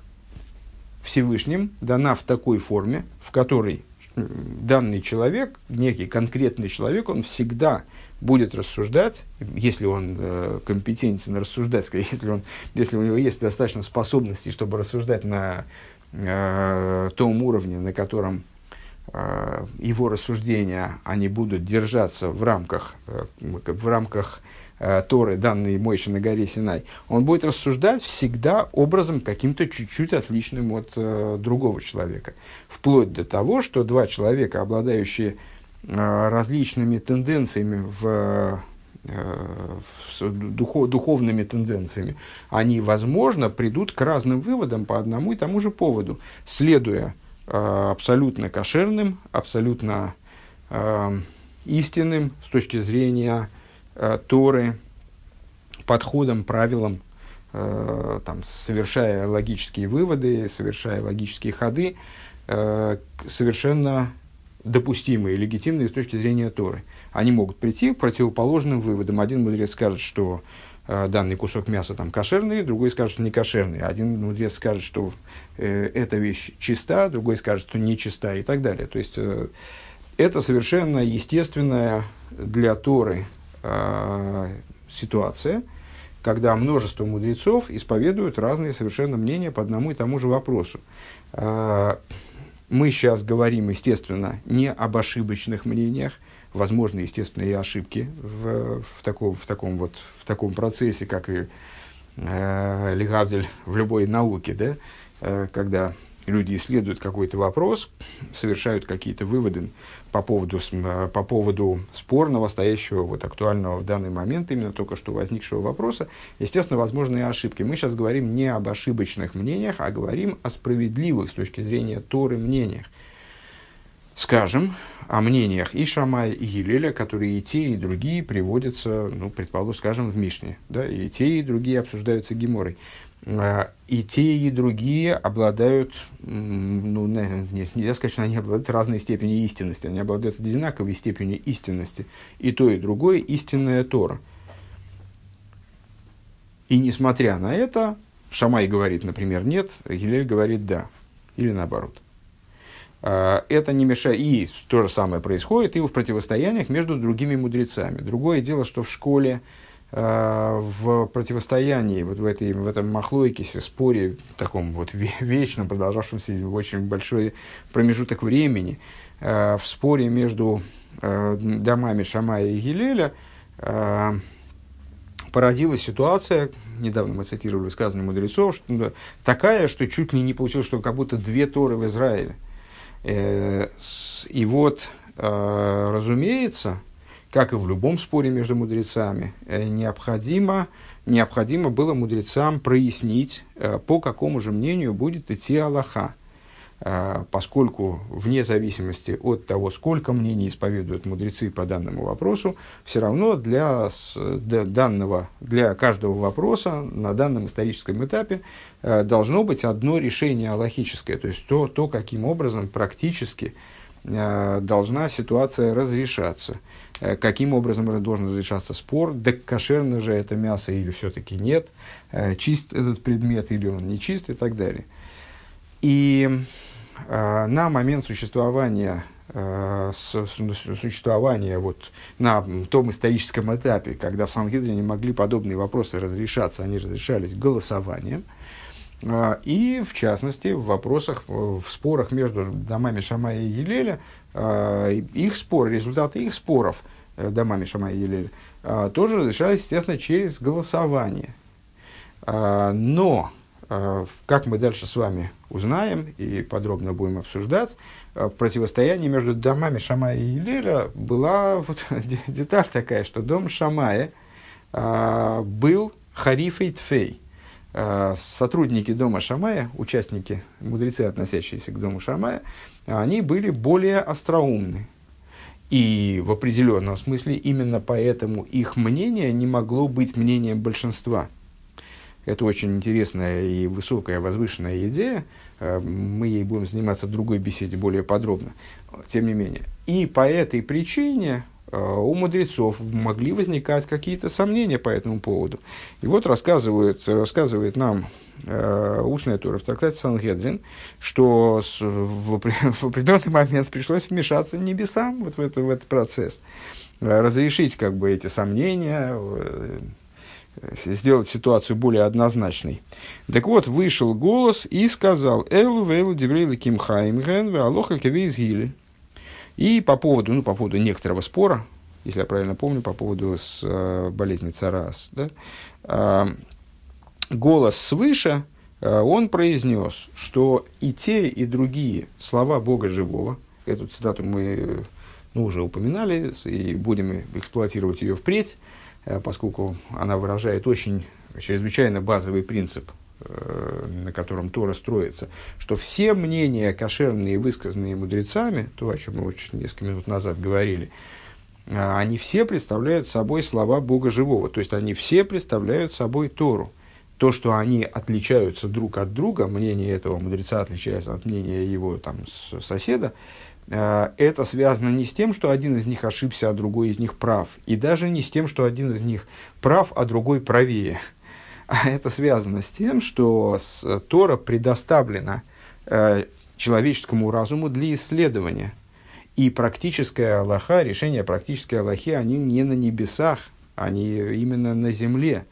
Всевышним дана в такой форме, в которой данный человек, некий конкретный человек, он всегда будет рассуждать, если он э, компетентен рассуждать, если, он, если у него есть достаточно способностей, чтобы рассуждать на э, том уровне, на котором Э, его рассуждения, они будут держаться в рамках, э, в рамках э, Торы, данные Мойши на горе Синай, он будет рассуждать всегда образом каким-то чуть-чуть отличным от другого человека. Вплоть до того, что два человека, обладающие различными тенденциями в духов, духовными тенденциями, они, возможно, придут к разным выводам по одному и тому же поводу, следуя Э, абсолютно кошерным, абсолютно э, истинным с точки зрения э, Торы, подходом, правилам, э, там, совершая логические выводы, совершая логические ходы, э, совершенно допустимые, легитимные с точки зрения Торы. Они могут прийти к противоположным выводам. Один мудрец скажет, что Э, данный кусок мяса там кошерный, другой скажет, что не кошерный. Один мудрец скажет, что э, эта вещь чиста, другой скажет, что не чиста и так далее. То есть э, это совершенно естественная для Торы э, ситуация, когда множество мудрецов исповедуют разные совершенно мнения по одному и тому же вопросу. Э, мы сейчас говорим, естественно, не об ошибочных мнениях, возможны, естественно, и ошибки в, в, таком, в, таком, вот, в таком процессе, как и э, Легавдель в любой науке, да, э, когда люди исследуют какой-то вопрос, совершают какие-то выводы по поводу, э, по поводу спорного, стоящего, вот, актуального в данный момент, именно только что возникшего вопроса, естественно, возможны и ошибки. Мы сейчас говорим не об ошибочных мнениях, а говорим о справедливых с точки зрения Торы мнениях. Скажем, о мнениях и Шамая, и Гилеля, которые и те, и другие приводятся, ну, предположим, скажем, в Мишне. Да, и те, и другие обсуждаются Геморой. А, и те, и другие обладают, ну, нельзя сказать, что они обладают разной степенью истинности. Они обладают одинаковой степенью истинности. И то, и другое истинная Тора. И несмотря на это, Шамай говорит, например, нет, Гилель говорит да. Или наоборот. Э, это не мешает, и то же самое происходит и в противостояниях между другими мудрецами. Другое дело, что в школе, в противостоянии, вот в, этой, в этом махлойкисе, споре, таком вот вечном, продолжавшемся очень большой промежуток времени, э, в споре между домами Шамая и Гилеля, породилась ситуация, недавно мы цитировали сказанные мудрецов, что, такая, что чуть ли не получилось, что как будто две Торы в Израиле. Э, и вот, разумеется, как и в любом споре между мудрецами, э, необходимо, необходимо было мудрецам прояснить, по какому же мнению будет идти Аллаха. Поскольку вне зависимости от того, сколько мнений исповедуют мудрецы по данному вопросу, все равно для, данного, для каждого вопроса на данном историческом этапе Э, должно быть одно решение аллахическое, то есть то, то каким образом практически э, должна ситуация разрешаться. Э, каким образом должен разрешаться спор, да кошерно же это мясо или все-таки нет, чист этот предмет или он не чист и так далее. И на момент существования существования вот на том историческом этапе, когда в Сангидрине могли подобные вопросы разрешаться, они разрешались голосованием, и, в частности, в вопросах, в спорах между домами Шамая и Елеля, их спор, результаты их споров э, домами Шамая и Елеля, тоже разрешались, естественно, через голосование. Но, как мы дальше с вами узнаем и подробно будем обсуждать, противостояние между домами Шамая и Елеля была вот деталь такая, что дом Шамая был Харифей Тфей – Э, сотрудники дома Шамая, участники, мудрецы, относящиеся к дому Шамая, они были более остроумны. И в определенном смысле именно поэтому их мнение не могло быть мнением большинства. Это очень интересная и высокая, возвышенная идея. Э, мы ей будем заниматься в другой беседе более подробно. Тем не менее. И по этой причине у мудрецов могли возникать какие-то сомнения по этому поводу. И вот рассказывает, рассказывает нам э, устная тура в трактате Сангедрин, что в, в определенный момент пришлось вмешаться небесам вот в, это, в этот процесс, э, разрешить как бы эти сомнения, э, сделать ситуацию более однозначной. Так вот, вышел голос и сказал «Элу вейлу диврейла кимхаим ген ве алоха кевейзгили». И по поводу, ну, по поводу некоторого спора, если я правильно помню, по поводу с, э, болезни Царас, да, э, голос свыше, э, он произнес, что и те, и другие слова Бога Живого, эту цитату мы ну, уже упоминали и будем эксплуатировать ее впредь, э, поскольку она выражает очень чрезвычайно базовый принцип, на котором Тора строится, что все мнения кошерные, высказанные мудрецами, то, о чем мы очень несколько минут назад говорили, они все представляют собой слова Бога Живого, то есть они все представляют собой Тору. То, что они отличаются друг от друга, мнение этого мудреца отличается от мнения его там, соседа, э, это связано не с тем, что один из них ошибся, а другой из них прав, и даже не с тем, что один из них прав, а другой правее. А это связано с тем, что с, Тора предоставлена э, человеческому разуму для исследования. И практическая Аллаха, решение практической Аллахи, они не на небесах, они именно на земле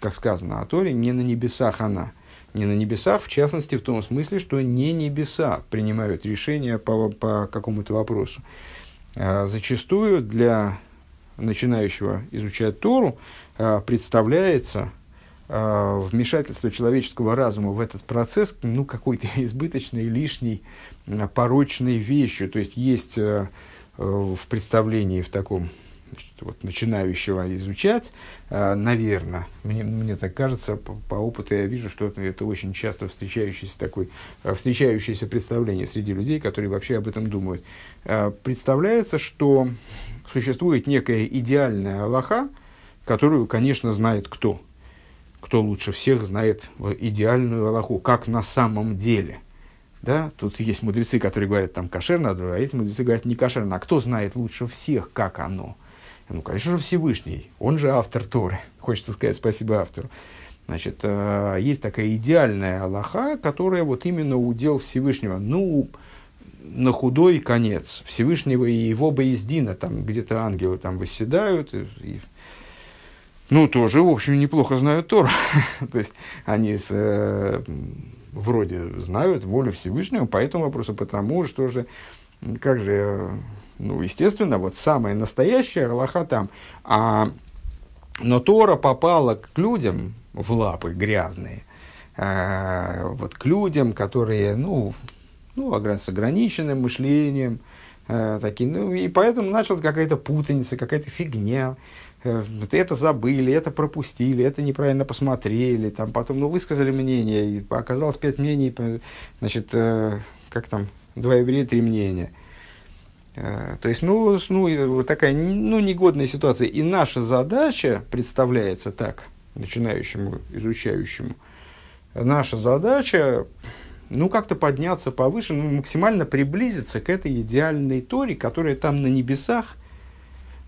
как сказано о Торе, не на небесах она. Не на небесах, в частности, в том смысле, что не небеса принимают решения по, по какому-то вопросу. А, зачастую для начинающего изучать Тору а, представляется вмешательство человеческого разума в этот процесс ну, какой-то избыточной, лишней, порочной вещью. То есть есть в представлении в таком значит, вот, начинающего изучать, э, наверное, мне, мне так кажется, по, по опыту я вижу, что это, очень часто встречающееся, такой, э, встречающееся представление среди людей, которые вообще об этом думают. Э, представляется, что существует некая идеальная Аллаха, которую, конечно, знает кто. Кто лучше всех знает идеальную Аллаху, как на самом деле – да, тут есть мудрецы, которые говорят там кошерно, а эти мудрецы говорят не кошерно. А кто знает лучше всех, как оно? Ну, конечно же, Всевышний. Он же автор Торы. Хочется сказать спасибо автору. Значит, э, есть такая идеальная Аллаха, которая вот именно удел Всевышнего. Ну, на худой конец Всевышнего и его Боездина, там где-то ангелы там восседают, и, и, ну, тоже, в общем, неплохо знают Тору. То есть, они с, э, вроде знают волю Всевышнего по этому вопросу, потому что же, как же ну, естественно, вот самая настоящая Аллаха там. А, но Тора попала к людям в лапы грязные. А, вот к людям, которые, ну, ну, с ограниченным мышлением, а, такие, ну, и поэтому началась какая-то путаница, какая-то фигня. Э, это забыли, это пропустили, это неправильно посмотрели, там потом, ну, высказали мнение, и оказалось пять мнений, значит, э, как там, два еврея, три мнения – Э, то есть, ну, ну, такая ну, негодная ситуация. И наша задача представляется так, начинающему, изучающему. Наша задача, ну, как-то подняться повыше, ну, максимально приблизиться к этой идеальной Торе, которая там на небесах.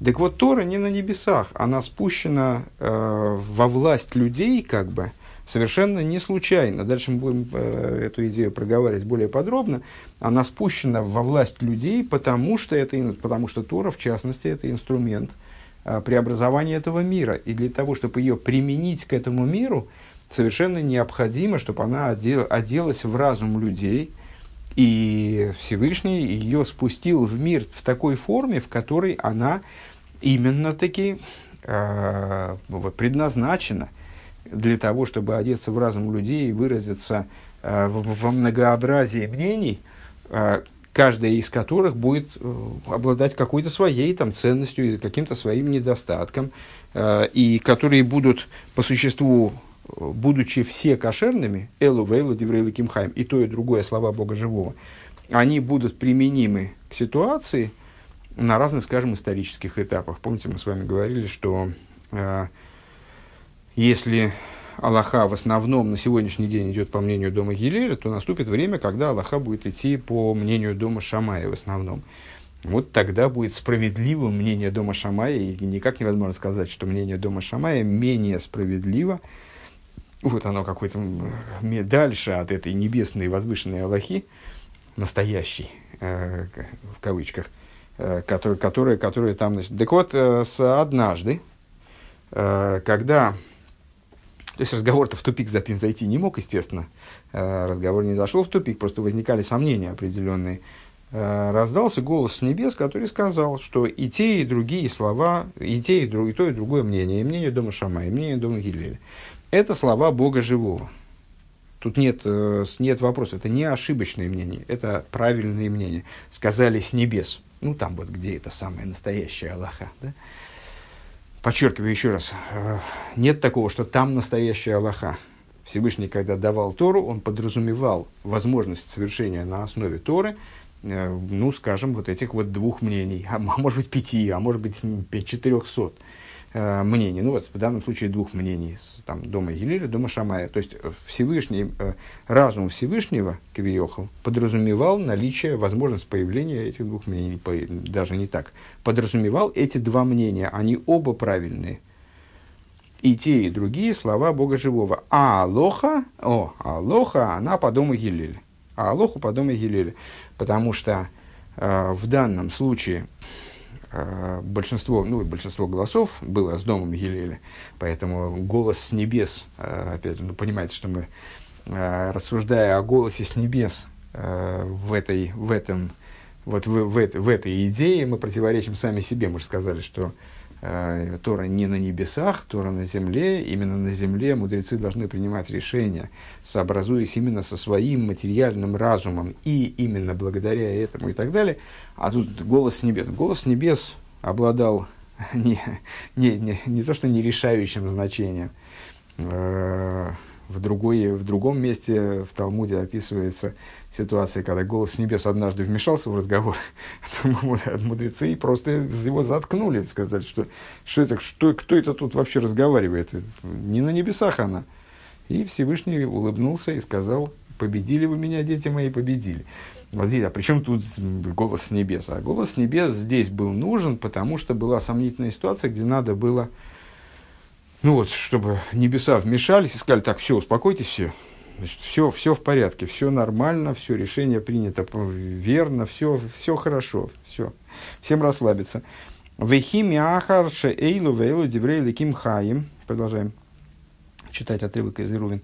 Так вот, Тора не на небесах, она спущена э, во власть людей, как бы, совершенно не случайно. Дальше мы будем э, эту идею проговаривать более подробно. Она спущена во власть людей, потому что, это, потому что Тора, в частности, это инструмент э, преобразования этого мира. И для того, чтобы ее применить к этому миру, совершенно необходимо, чтобы она одел, оделась в разум людей, и Всевышний ее спустил в мир в такой форме, в которой она именно таки э, предназначена для того, чтобы одеться в разум людей и выразиться э, во многообразии мнений, э, каждая из которых будет э, обладать какой-то своей там, ценностью и каким-то своим недостатком, э, и которые будут по существу, будучи все кошерными, элу, вейлу, диврейлу, кимхайм, и то, и другое слова Бога Живого, они будут применимы к ситуации на разных, скажем, исторических этапах. Помните, мы с вами говорили, что э, если Аллаха в основном на сегодняшний день идет по мнению дома Гилеля, то наступит время, когда Аллаха будет идти по мнению дома Шамая в основном. вот тогда будет справедливым мнение дома Шамая, и никак невозможно сказать, что мнение дома Шамая менее справедливо. Вот оно какое-то дальше от этой небесной возвышенной Аллахи, настоящей, э, в кавычках, э, которые, которые, которые там... Значит. Так вот, э, с однажды, э, когда... То есть разговор-то в тупик зайти не мог, естественно. Э, разговор не зашел в тупик, просто возникали сомнения определенные. Э, раздался голос с небес, который сказал, что и те, и другие слова, и те, и, друг, и то, и другое мнение, и мнение дома Шама, и мнение дома Гилеля, это слова Бога живого. Тут нет, э, нет вопроса, это не ошибочное мнение, это правильное мнение. Сказали с небес. Ну, там вот, где это самое настоящее Аллаха. Да? Подчеркиваю еще раз, э, нет такого, что там настоящая Аллаха. Всевышний, когда давал Тору, он подразумевал возможность совершения на основе Торы – Э, ну, скажем, вот этих вот двух мнений, а, а может быть пяти, а может быть четырехсот э, мнений. Ну вот в данном случае двух мнений, там, дома Елиля, дома Шамая. То есть э, Всевышний, разум Всевышнего, Кавиохал, подразумевал наличие, возможность появления этих двух мнений, даже не так, подразумевал эти два мнения, они оба правильные. И те, и другие слова Бога Живого. А Алоха, о, Алоха, она по дому Елиля а Алоху по дому Гилеля. Потому что э, в данном случае э, большинство, ну, большинство голосов было с домом Гилеля, поэтому голос с небес, э, опять же, ну, понимаете, что мы, э, рассуждая о голосе с небес в, этой, в этом вот в, в, в, этой идее мы противоречим сами себе. Мы же сказали, что Тора не на небесах, Тора на земле. Именно на земле мудрецы должны принимать решения, сообразуясь именно со своим материальным разумом и именно благодаря этому и так далее. А тут голос небес. Голос небес обладал не, не, не, не то что не решающим значением. В, другой, в другом месте в Талмуде описывается ситуация, когда голос небес однажды вмешался в разговор, мудрецы просто его заткнули, сказали, что, что это, что, кто это тут вообще разговаривает, не на небесах она. И Всевышний улыбнулся и сказал, победили вы меня, дети мои, победили. Вот здесь, а при чем тут голос с небес? А голос с небес здесь был нужен, потому что была сомнительная ситуация, где надо было ну вот, чтобы небеса вмешались и сказали, так, все, успокойтесь все, Значит, все, все в порядке, все нормально, все решение принято верно, все, все хорошо, все, всем расслабиться. Вехими ахар эйлу вейлу диврей леким хаим. Продолжаем читать отрывок из Ирувин.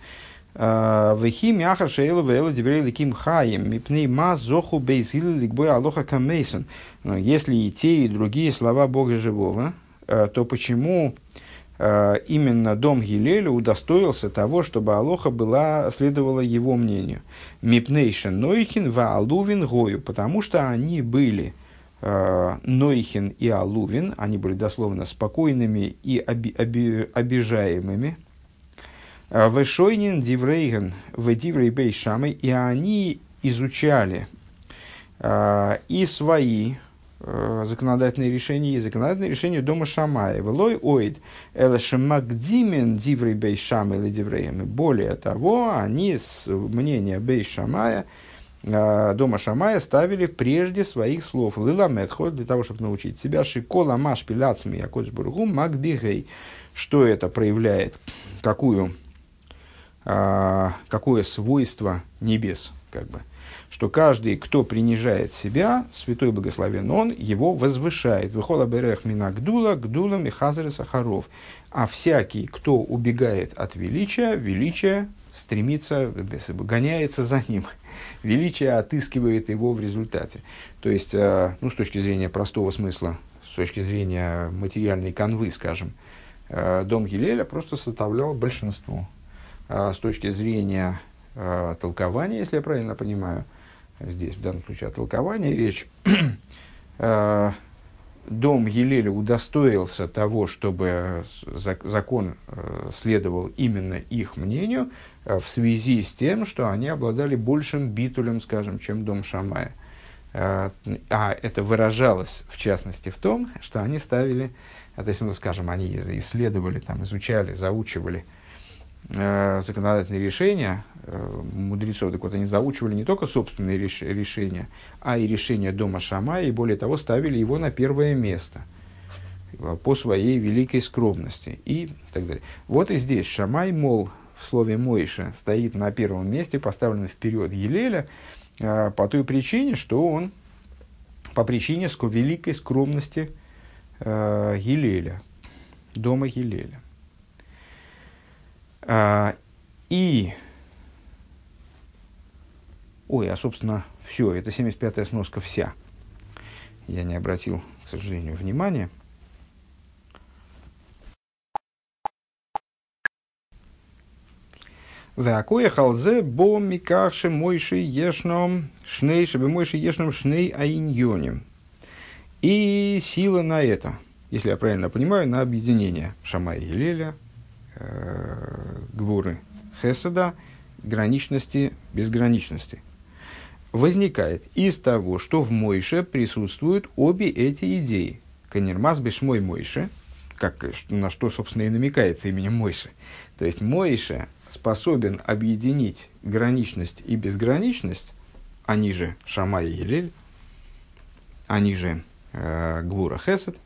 «А, Вехими ахар шейлу вейлу диврей леким хаим. Мипней ма зоху бейзил ликбой алоха камейсон. Если и те, и другие слова Бога живого, а, то почему Э, именно дом Гилеля удостоился того, чтобы Алоха была, следовала его мнению. Мипнейшен Нойхин ва Алувин Гою, потому что они были э, Нойхин и Алувин, они были дословно спокойными и оби, оби, обижаемыми. Э, Вешойнин Диврейген в Диврей Бейшамы, и они изучали э, и свои Э, законодательные решения и законодательные решения дома Шамая. Велой оид элашемагдимен диврей бей шама или дивреями. Более того, они с мнения бей шамая, э, дома Шамая ставили прежде своих слов. Лила Медхот, для того, чтобы научить себя, шикола маш пиляцми якоч бургу макбигей. Что это проявляет? Какую, э, какое свойство небес? Как бы что каждый, кто принижает себя, святой благословен он, его возвышает. Выхола берех мина гдула, гдула михазары сахаров. А всякий, кто убегает от величия, величие стремится, гоняется за ним. Величие отыскивает его в результате. То есть, э, ну, с точки зрения простого смысла, с точки зрения материальной канвы, скажем, э, дом Гилеля просто составлял большинство. А с точки зрения э, толкования, если я правильно понимаю, здесь в данном случае о толковании речь, э, дом Елеля удостоился того, чтобы закон э, следовал именно их мнению э, в связи с тем, что они обладали большим битулем, скажем, чем дом Шамая. А это выражалось, в частности, в том, что они ставили, то есть, ну, скажем, они исследовали, там, изучали, заучивали законодательные решения мудрецов, так вот они заучивали не только собственные реш, решения, а и решения дома Шама, и более того, ставили его на первое место по своей великой скромности и так далее. Вот и здесь Шамай, мол, в слове Мойша стоит на первом месте, поставлен вперед Елеля, э, по той причине, что он, по причине великой скромности э, Елеля, дома Елеля. И, ой, а собственно, все, это 75-я сноска вся. Я не обратил, к сожалению, внимания. Вакуя халзе бо микахше мойши ешном шней, чтобы мойши ешном шней аиньоним. И сила на это, если я правильно понимаю, на объединение Шамая и Леля, э, Гвуры Хеседа, граничности, безграничности, возникает из того, что в Мойше присутствуют обе эти идеи. Канермас бешмой Мойше, как, на что, собственно, и намекается именем Мойше. То есть Мойше способен объединить граничность и безграничность, они же Шамай и Елель, они же э, Гвура Хесед,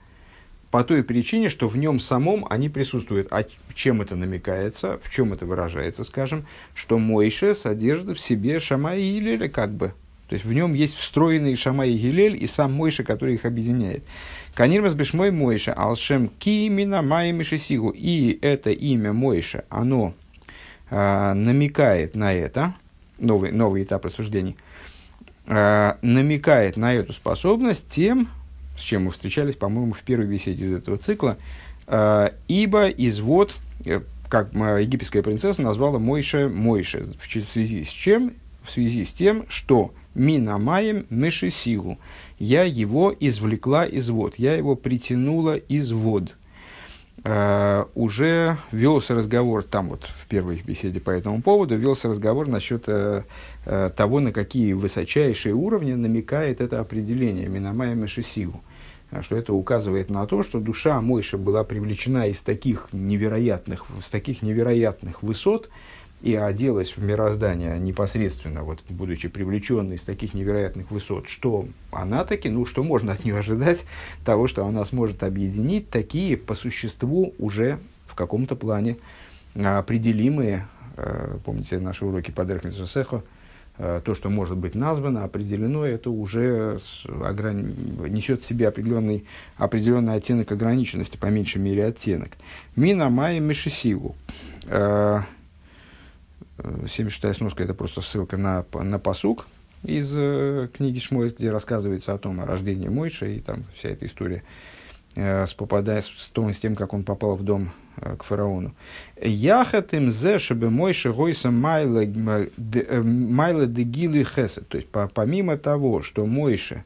по той причине, что в нем самом они присутствуют. А чем это намекается, в чем это выражается, скажем, что Мойше содержит в себе Шамай и Елель как бы. То есть в нем есть встроенный Шамай и Гилель и сам Мойша, который их объединяет. Канирмас бешмой Мойша, алшем кимина май мишесигу. И это имя Мойша, оно э, намекает на это, новый, новый этап рассуждений, э, намекает на эту способность тем, с чем мы встречались, по-моему, в первой беседе из этого цикла, э, ибо извод, э, как египетская принцесса назвала Мойша Мойша, в связи с чем? В связи с тем, что Минамаем Мешисигу. Я его извлекла из вод, я его притянула из вод. Uh, уже велся разговор, там вот в первой беседе по этому поводу, велся разговор насчет uh, uh, того, на какие высочайшие уровни намекает это определение Минамая Мешисигу. Что это указывает на то, что душа Мойша была привлечена из таких невероятных, с таких невероятных высот, и оделась в мироздание непосредственно, вот, будучи привлеченной из таких невероятных высот, что она таки, ну, что можно от нее ожидать, того, что она сможет объединить такие по существу уже в каком-то плане определимые, э, помните наши уроки по Дерхнесу э, то, что может быть названо, определено, это уже ограни... несет в себе определенный, определенный оттенок ограниченности, по меньшей мере оттенок. Мина Майя Мишесиву. Э, 76-я сноска – это просто ссылка на, на посук из э, книги Шмой, где рассказывается о том, о рождении Мойша и там вся эта история э, с, попадая, с, с тем, как он попал в дом э, к фараону. Яхат им зе, чтобы Мойша гойса майла э, дегилы хесед. То есть, по, помимо того, что Мойша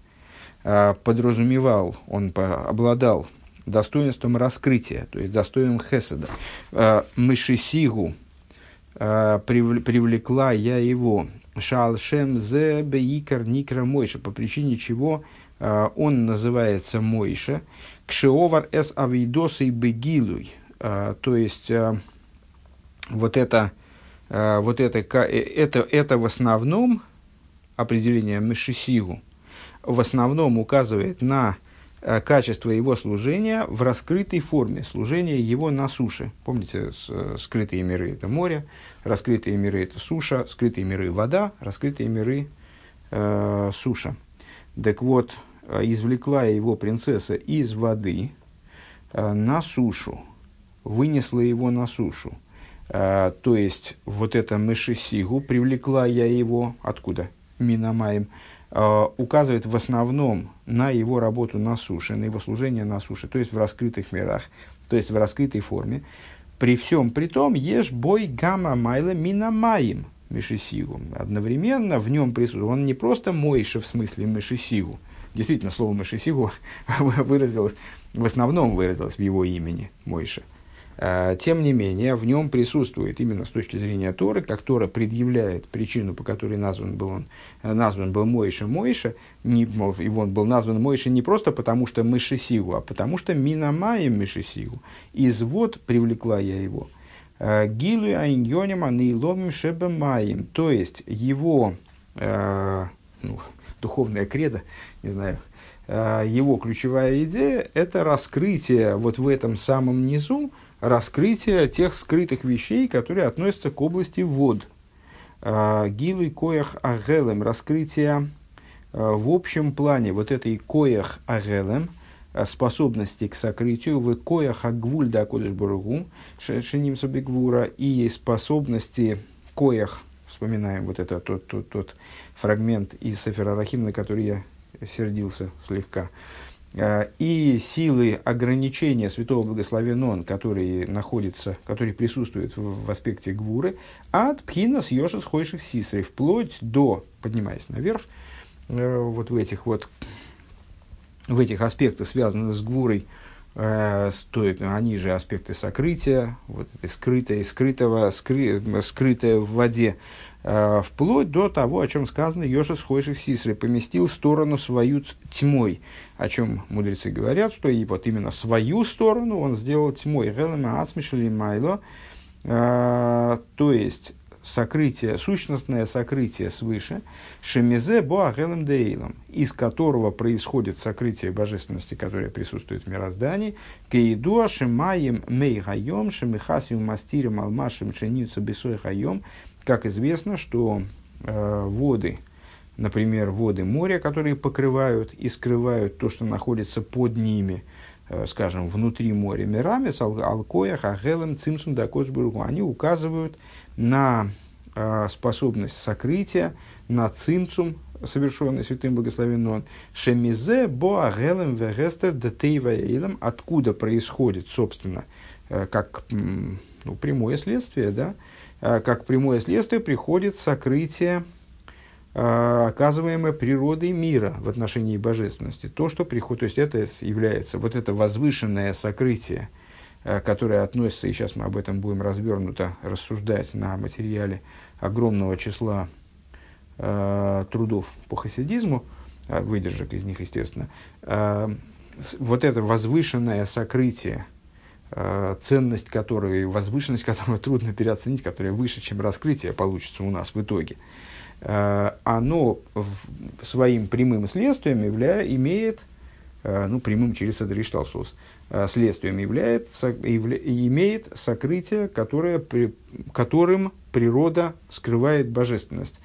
э, подразумевал, он по, обладал достоинством раскрытия, то есть достоинством хеседа, э, мышисигу, привлекла я его. Шалшем зе бейкар никра Мойша, по причине чего э, он называется Мойша, кшеовар эс авидосой бегилуй, э, то есть вот это, вот это, это, это в основном определение Мешисигу, в основном указывает на Э, качество его служения в раскрытой форме, служение его на суше. Помните, э, скрытые миры – это море, раскрытые миры – это суша, скрытые миры – вода, раскрытые миры э, – суша. Так вот, э, извлекла его принцесса из воды э, на сушу, вынесла его на сушу. Э, то есть, вот это мышесигу, привлекла я его, откуда? Минамаем – Э, указывает в основном на его работу на суше, на его служение на суше, то есть в раскрытых мирах, то есть в раскрытой форме. При всем при том, ешь бой гамма майла минамаим мишисигу. Одновременно в нем присутствует, он не просто мойша в смысле мишисигу, действительно слово мишисигу выразилось, в основном выразилось в его имени Мойша – Э, тем не менее, в нем присутствует именно с точки зрения Торы, как Тора предъявляет причину, по которой назван был он, э, назван был Мойша Мойша, не, и он был назван Мойша не просто потому, что Мышесигу, а потому что Минамаем Мышесигу. Из вод привлекла я его. Гилу айньоним анейломим шебемаим. То есть его э, ну, духовная кредо, не знаю, э, его ключевая идея – это раскрытие вот в этом самом низу, раскрытие тех скрытых вещей, которые относятся к области вод. Гилу и коях агелем, раскрытие в общем плане вот этой коях агелем – Э, способности к сокрытию, в коях агвуль да кодыш бургу, шиним субигвура, и способности коях, вспоминаем вот это, тот, тот, тот фрагмент из Сефера Рахим, на который я сердился слегка, и силы ограничения святого благословен он, который находится, который присутствует в, аспекте гвуры, от пхина с йошес хойших сисрей, вплоть до, поднимаясь наверх, э, вот в этих вот в этих аспектах, связанных с гвурой, э, стоит, они же аспекты сокрытия, вот этой скрытой, скрытого, скры, скрытое в воде, вплоть до того, о чем сказано, Йоша схойших Сисры поместил сторону свою тьмой, о чем мудрецы говорят, что и вот именно свою сторону он сделал тьмой, майло, э, то есть сокрытие, сущностное сокрытие свыше, шемизе боагелем дейлом, из которого происходит сокрытие божественности, которое присутствует в мироздании, кейдуа шемаем мей хайом, шемихасиум мастирем алмашем ченицу бесой хайом, как известно, что э, воды, например, воды моря, которые покрывают и скрывают то, что находится под ними, э, скажем, внутри моря мирами, алкоях, агелем, цимсум, дакошбургу, они указывают на э, способность сокрытия, на цимцум, совершенный святым благословенным шемизе бо агелем вегестер детейваэйлем, откуда происходит, собственно, э, как ну, прямое следствие, да, как прямое следствие приходит сокрытие, э, оказываемое природой мира в отношении божественности. То, что приходит, то есть это является вот это возвышенное сокрытие – Э, которая относится, и сейчас мы об этом будем развернуто рассуждать на материале огромного числа э, трудов по хасидизму, э, выдержек из них, естественно, э, вот это возвышенное сокрытие, э, ценность которой, возвышенность которого трудно переоценить, которая выше, чем раскрытие получится у нас в итоге, э, оно своим прямым следствием явля, имеет, э, ну, прямым через Садришталшус, следствием является, явля, имеет сокрытие, которое, при, которым природа скрывает божественность.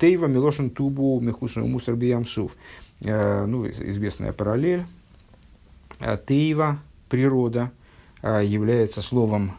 Тейва Милошин Тубу Мехусну Мусор Биямсув. Ну, известная параллель. Тейва, природа, является словом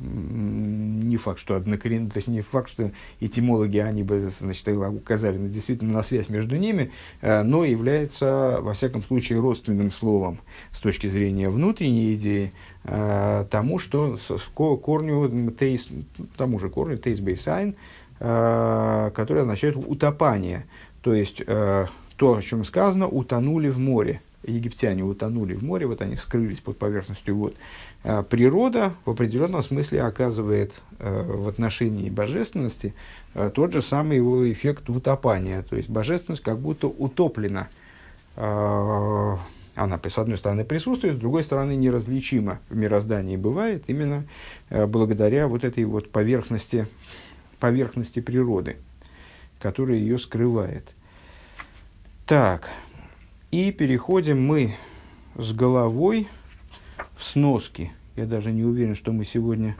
не факт, что однокоренно, то есть не факт, что этимологи, они бы, значит, указали на, действительно на связь между ними, э, но является, во всяком случае, родственным словом с точки зрения внутренней идеи э, тому, что с корню тейс, тому же корню тейс бейсайн, э, который означает утопание, то есть то, о чем сказано, утонули в море египтяне утонули в море, вот они скрылись под поверхностью вод. А природа в определенном смысле оказывает э, в отношении божественности э, тот же самый его эффект утопания. То есть божественность как будто утоплена. Э, она, с одной стороны, присутствует, с другой стороны, неразличима в мироздании бывает именно благодаря вот этой вот поверхности, поверхности природы, которая ее скрывает. Так, и переходим мы с головой в сноски. Я даже не уверен, что мы сегодня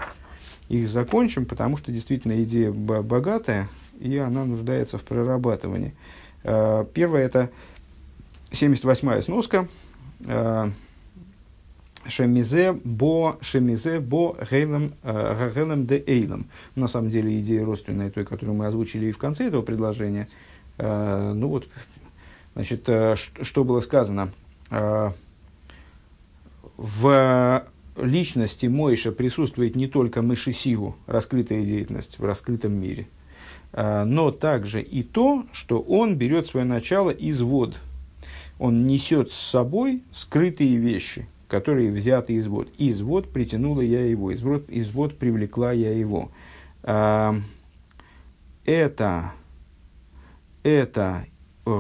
их закончим, потому что действительно идея богатая, и она нуждается в прорабатывании. А, первое – это 78-я сноска. А, шемизе бо шемизе бо гейлем а, гейлем де эйлем. На самом деле идея родственная той, которую мы озвучили и в конце этого предложения. Ну вот Значит, э, что было сказано? Э, в личности Мойша присутствует не только Мышисигу, раскрытая деятельность в раскрытом мире, э, но также и то, что он берет свое начало из вод. Он несет с собой скрытые вещи, которые взяты из вод. Из вод притянула я его, из вод, из вод привлекла я его. Это, это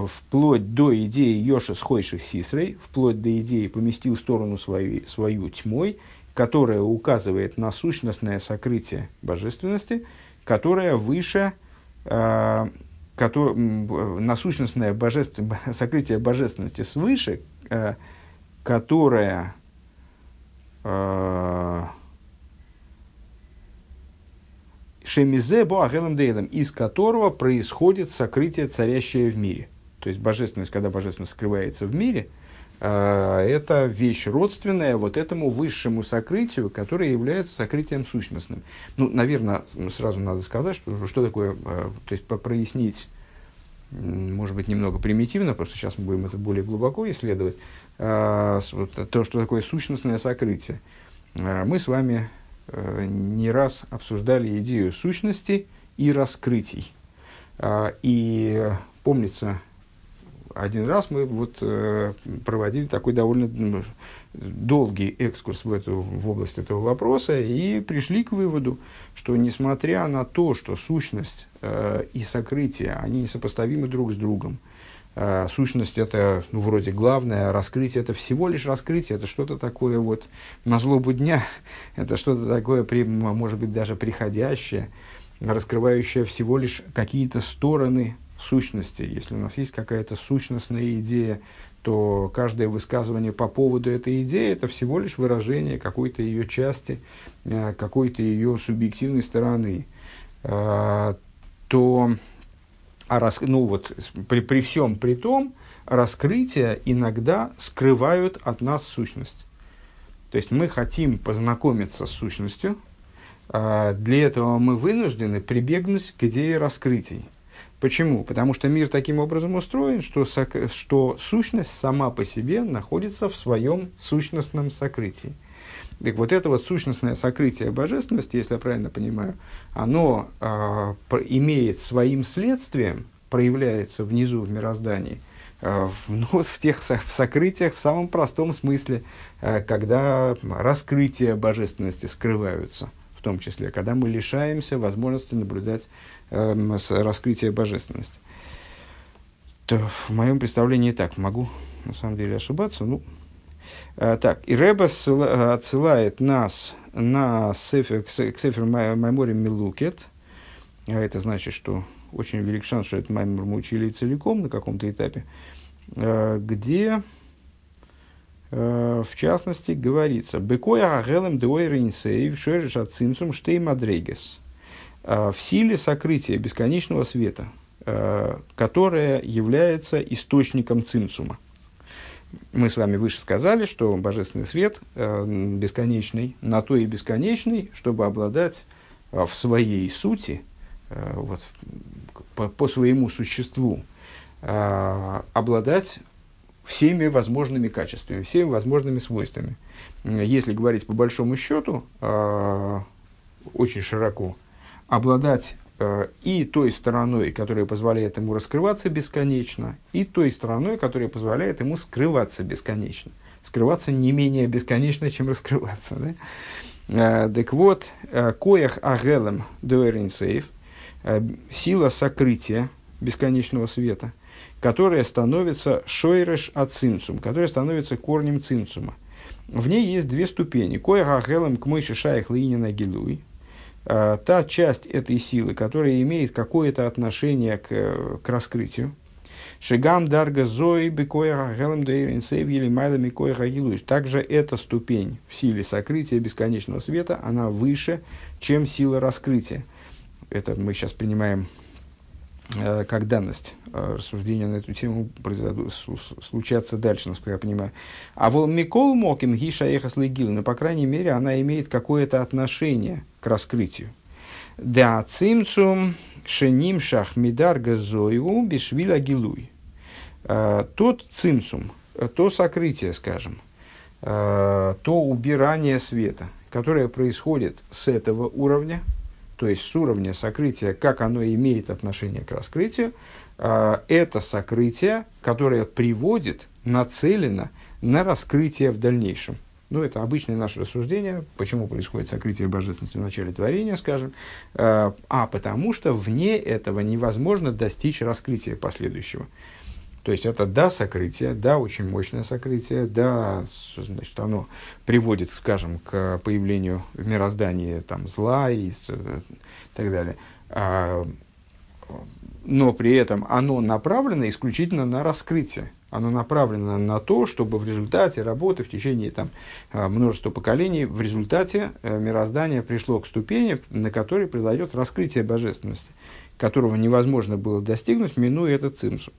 вплоть до идеи Йоша схойших сисрей, вплоть до идеи поместил в сторону свою, свою тьмой, которое указывает на сущностное сокрытие божественности, которое выше, э, который, на сущностное божествен, сокрытие божественности свыше, э, которое э, Шемизе Боахелем Дейлем, из которого происходит сокрытие, царящее в мире. То есть божественность, когда божественность скрывается в мире, э, это вещь родственная вот этому высшему сокрытию, которое является сокрытием сущностным. Ну, наверное, сразу надо сказать, что, что такое, э, то есть прояснить, может быть, немного примитивно, потому что сейчас мы будем это более глубоко исследовать, э, то, что такое сущностное сокрытие. Мы с вами не раз обсуждали идею сущности и раскрытий. А, и помнится, один раз мы вот э, проводили такой довольно долгий экскурс в, эту, в область этого вопроса и пришли к выводу, что несмотря на то, что сущность э, и сокрытие, они несопоставимы друг с другом, Э, сущность это ну, вроде главное, раскрытие это всего лишь раскрытие, это что-то такое вот на злобу дня, это что-то такое, может быть, даже приходящее, раскрывающее всего лишь какие-то стороны сущности. Если у нас есть какая-то сущностная идея, то каждое высказывание по поводу этой идеи это всего лишь выражение какой-то ее части, э, какой-то ее субъективной стороны. Э, то а рас, ну вот, при, при всем при том, раскрытия иногда скрывают от нас сущность. То есть мы хотим познакомиться с сущностью, а для этого мы вынуждены прибегнуть к идее раскрытий. Почему? Потому что мир таким образом устроен, что, сок, что сущность сама по себе находится в своем сущностном сокрытии. Так вот это вот сущностное сокрытие божественности, если я правильно понимаю, оно э, имеет своим следствием, проявляется внизу в мироздании, э, в, ну, в тех в сокрытиях в самом простом смысле, э, когда раскрытия божественности скрываются, в том числе, когда мы лишаемся возможности наблюдать э, раскрытие божественности. То в моем представлении так, могу на самом деле ошибаться, ну, Э, так, и Рэба отсылает нас на сефер, к Сефер Майморе Милукет. А это значит, что очень велик шанс, что этот Маймор мы учили целиком на каком-то этапе, э, где, э, в частности, говорится «Бекоя агелем деойринсейв шериш ацинцум штей мадрейгес» в силе сокрытия бесконечного света, которое является источником цимцума. Мы с вами выше сказали, что божественный свет э, бесконечный, на то и бесконечный, чтобы обладать э, в своей сути, э, вот, по, по своему существу, э, обладать всеми возможными качествами, всеми возможными свойствами. Если говорить по большому счету, э, очень широко, обладать Э, и той стороной, которая позволяет ему раскрываться бесконечно, и той стороной, которая позволяет ему скрываться бесконечно. Скрываться не менее бесконечно, чем раскрываться. Да? Э, так вот, э, коях агелем дуэринсейв, сила сокрытия бесконечного света, которая становится шойреш ацинцум, которая становится корнем цинцума. В ней есть две ступени. Коях агелем к мыши шайх линина гилуй, та часть этой силы, которая имеет какое-то отношение к, к раскрытию. Шигам дарга зои бекоя гелем дейринсейв или майла микоя хагилуш. Также эта ступень в силе сокрытия бесконечного света, она выше, чем сила раскрытия. Это мы сейчас принимаем Э, как данность. Э, рассуждения на эту тему произойдут, случатся дальше, насколько я понимаю. А вол Микол Моким Гиша Эхаслегил, но, по крайней мере, она имеет какое-то отношение к раскрытию. Да цимцум шеним шах мидар газоеву бишвиля гилуй. Э, тот цимцум, то сокрытие, скажем, то убирание света, которое происходит с этого уровня – то есть с уровня сокрытия, как оно имеет отношение к раскрытию, это сокрытие, которое приводит, нацелено на раскрытие в дальнейшем. Ну, это обычное наше рассуждение, почему происходит сокрытие божественности в начале творения, скажем. А, а потому что вне этого невозможно достичь раскрытия последующего. То есть это да, сокрытие, да, очень мощное сокрытие, да, значит, оно приводит, скажем, к появлению в мироздании там, зла и э, так далее. А, но при этом оно направлено исключительно на раскрытие. Оно направлено на то, чтобы в результате работы, в течение там, а, множества поколений, в результате э, мироздание пришло к ступени, на которой произойдет раскрытие божественности, которого невозможно было достигнуть, минуя этот цимсум.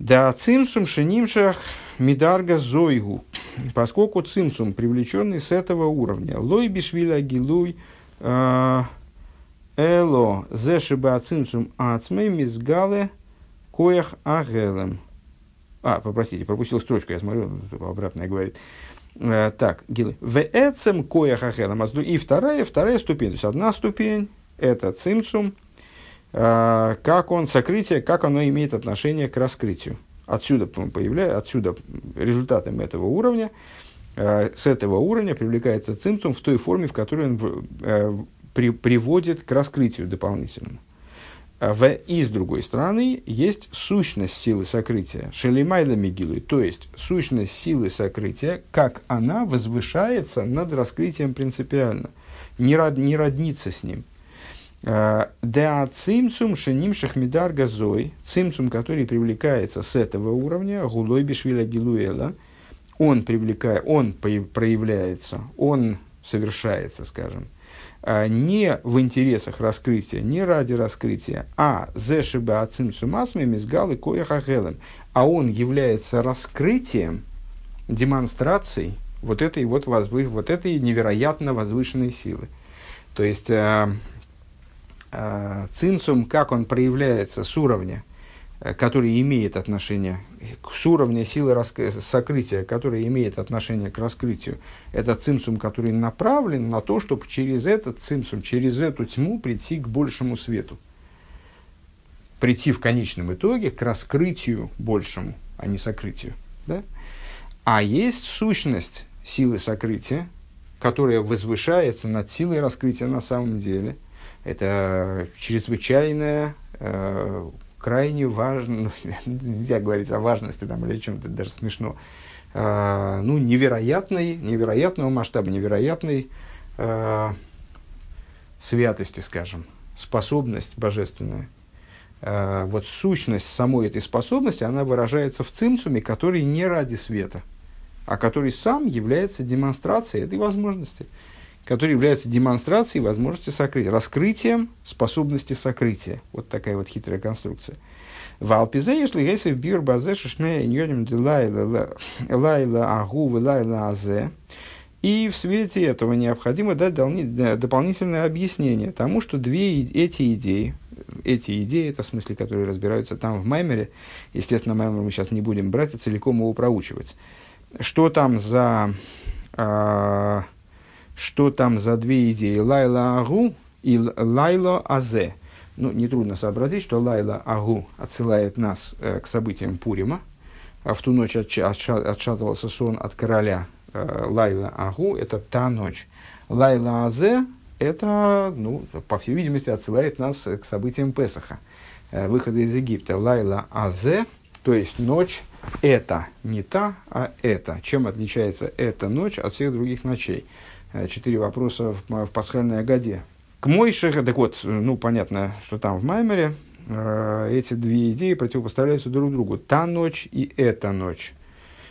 Да цимсум шенимшах мидарга зойгу, поскольку цимсум, привлеченный с этого уровня, лой бишвиля гилуй а, эло зешиба цимсум ацмей мизгале коях агелем. А, попросите, пропустил строчку, я смотрю, обратно говорит. Э, так, гилы. В эцем коях агелем. И вторая, вторая ступень, то есть одна ступень, это цимсум, а, как он, сокрытие, как оно имеет отношение к раскрытию. Отсюда появляется, отсюда результатом этого уровня, а, с этого уровня привлекается цимцум в той форме, в которой он э, при, приводит к раскрытию дополнительному. А в, и с другой стороны, есть сущность силы сокрытия, шелимайла мигилы, то есть сущность силы сокрытия, как она возвышается над раскрытием принципиально, не, род, не роднится с ним. Да цимцум шеним шахмидар газой, цимцум, который привлекается с этого уровня, гулой бишвиля гилуэла, он, привлекает, он проявляется, он совершается, скажем, а, не в интересах раскрытия, не ради раскрытия, а зешиба ацимцум асмами с галы кояхахелем, а он является раскрытием, демонстрацией вот этой вот, возвы, вот этой невероятно возвышенной силы. То есть, а, Э, цинцум, как он проявляется с уровня, э, который имеет отношение с уровня силы раск... сокрытия, который имеет отношение к раскрытию, это цимсум, который направлен на то, чтобы через этот цимсум, через эту тьму прийти к большему свету. Прийти в конечном итоге к раскрытию большему, а не сокрытию. Да? А есть сущность силы сокрытия, которая возвышается над силой раскрытия на самом деле – это чрезвычайное, э, крайне важно, нельзя говорить о важности там, или о чем-то даже смешно, э, ну, невероятной, невероятного масштаба, невероятной э, святости, скажем, способность божественная. Э, вот сущность самой этой способности, она выражается в цимцуме, который не ради света, а который сам является демонстрацией этой возможности который является демонстрацией возможности сокрытия, раскрытием способности сокрытия. Вот такая вот хитрая конструкция. В Алпизе, если если в бир базе шишне иньоним лайла агу лайла азе, и в свете этого необходимо дать дополнительное объяснение тому, что две эти идеи, эти идеи, это в смысле, которые разбираются там в Маймере, естественно, Маймер мы сейчас не будем брать и целиком его проучивать. Что там за а, что там за две идеи Лайла Агу и Лайла Азе. Ну, нетрудно сообразить, что Лайла Агу отсылает нас э, к событиям Пурима. А в ту ночь отша- отша- отшатывался сон от короля э, Лайла Агу, это та ночь. Лайла Азе, это, ну, по всей видимости, отсылает нас к событиям Песаха, э, выхода из Египта. Лайла Азе, то есть ночь это, не та, а это. Чем отличается эта ночь от всех других ночей? Э, четыре вопроса в, в пасхальной Агаде. К Мойше, так вот, ну, понятно, что там в Маймере э, эти две идеи противопоставляются друг другу. Та ночь и эта ночь.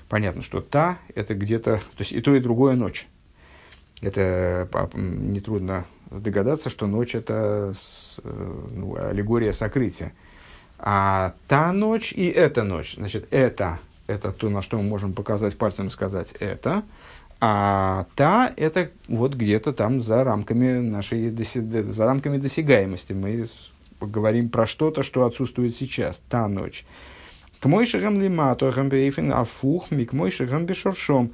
Понятно, что та – это где-то, то есть и то, и другое ночь. Это нетрудно догадаться, что ночь – это э, ну, аллегория сокрытия. А та ночь и эта ночь, значит, это, это то, на что мы можем показать пальцем и сказать «это», а та это вот где-то там за рамками нашей за рамками досягаемости. Мы говорим про что-то, что отсутствует сейчас. Та ночь. К мой шагам лимато гамбейфен афух ми к мой шагам бешоршом.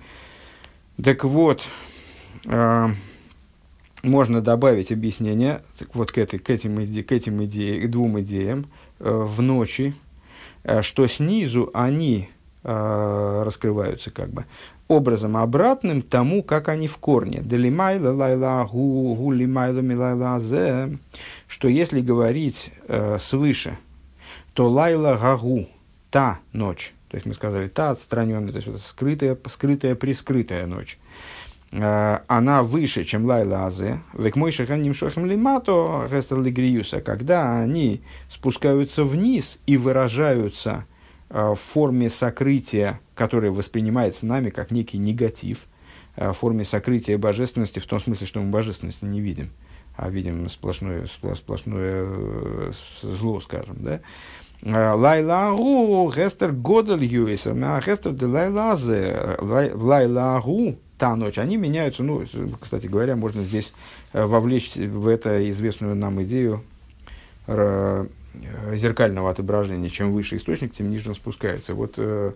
Так вот, э, можно добавить объяснение вот к, этой, к этим, иде, к этим идеям, к двум идеям э, в ночи, э, что снизу они э, раскрываются как бы, образом обратным тому, как они в корне. Что если говорить э, свыше, то лайла гагу, та ночь. То есть мы сказали та отстраненная, то есть вот скрытая, скрытая, прискрытая ночь. Э, она выше, чем Лайла Азе, век мой шаханим шохим лимато гестер когда они спускаются вниз и выражаются в форме сокрытия, которое воспринимается нами как некий негатив, э, в форме сокрытия божественности, в том смысле, что мы божественности не видим, а видим сплошное, сплошное зло, скажем, да, Лайлагу гестер годель юисер, гестер де лайлазе, лайлагу та ночь, они меняются, ну, кстати говоря, можно здесь э, вовлечь в это известную нам идею зеркального отображения. Чем выше источник, тем ниже он спускается. Вот э,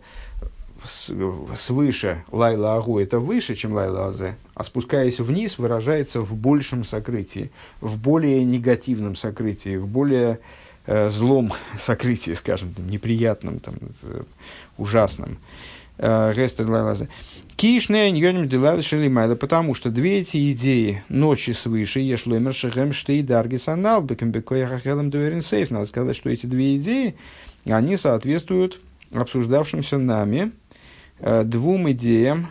свыше лайла агу это выше, чем лайла азе, а спускаясь вниз, выражается в большем сокрытии, в более негативном сокрытии, в более э, злом сокрытии, скажем, там, неприятном, там, ужасном. Гестер лайла азе. Кишне ньоним дилал шелимайла, потому что две эти идеи ночи свыше, ешлоймер шехем штей даргис анал, бекем бекояхахелем дуэрин сейф. Надо сказать, что эти две идеи, они соответствуют обсуждавшимся нами э, двум идеям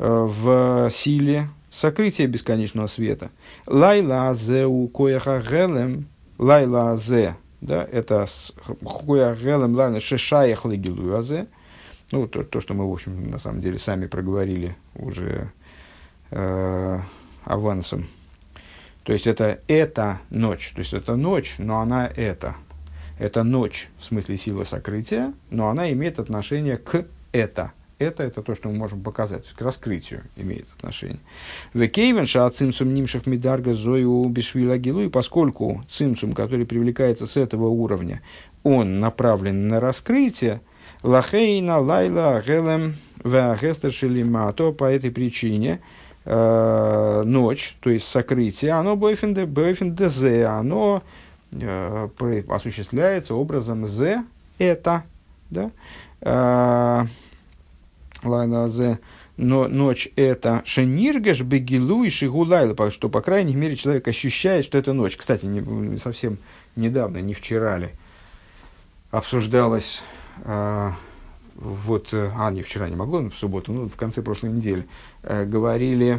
э, в силе сокрытия бесконечного света. Лайла зе у кояхахелем, лайла зе, да, это кояхахелем лайна шешаях легилуазе, ну, то, то, что мы, в общем, на самом деле сами проговорили уже э, авансом. То есть это эта ночь, то есть это ночь, но она это. Это ночь в смысле силы сокрытия, но она имеет отношение к это. Это это то, что мы можем показать, то есть к раскрытию имеет отношение. Векейвен ша цимсум нимшах мидарга зою бишвила и поскольку цимсум, который привлекается с этого уровня, он направлен на раскрытие, Лахейна лайла гелем веагестер шелимато по этой причине э, ночь, то есть сокрытие, оно бойфендезе, оно э, осуществляется образом зе, это, да, э, лайла зе, но ночь это шениргаш бегилу и шигулайла, что, по крайней мере, человек ощущает, что это ночь. Кстати, не, совсем недавно, не вчера ли, обсуждалось а, вот, э, а, не вчера не могло, в субботу, ну, в конце прошлой недели, э, говорили,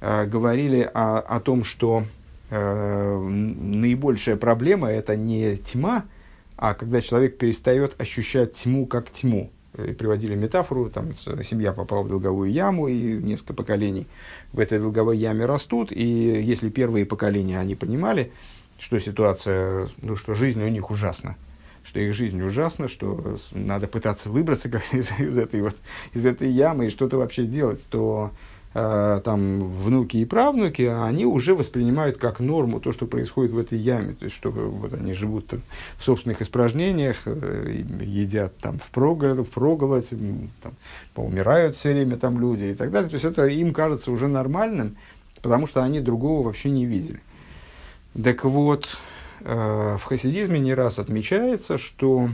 э, говорили о, о том, что наибольшая проблема это не тьма, а когда человек перестает ощущать тьму как тьму. И приводили метафору, там семья попала в долговую яму, и несколько поколений в этой долговой яме растут, и если первые поколения они понимали, что ситуация, ну, что жизнь у них ужасна, что их жизнь ужасна, что надо пытаться выбраться из, из, этой, вот, из этой ямы и что-то вообще делать, то э, там внуки и правнуки, они уже воспринимают как норму то, что происходит в этой яме. То есть, что вот они живут там, в собственных испражнениях, э, едят там впроголодь, впроголодь там, поумирают все время там люди и так далее. То есть, это им кажется уже нормальным, потому что они другого вообще не видели. Так вот, в хасидизме не раз отмечается, что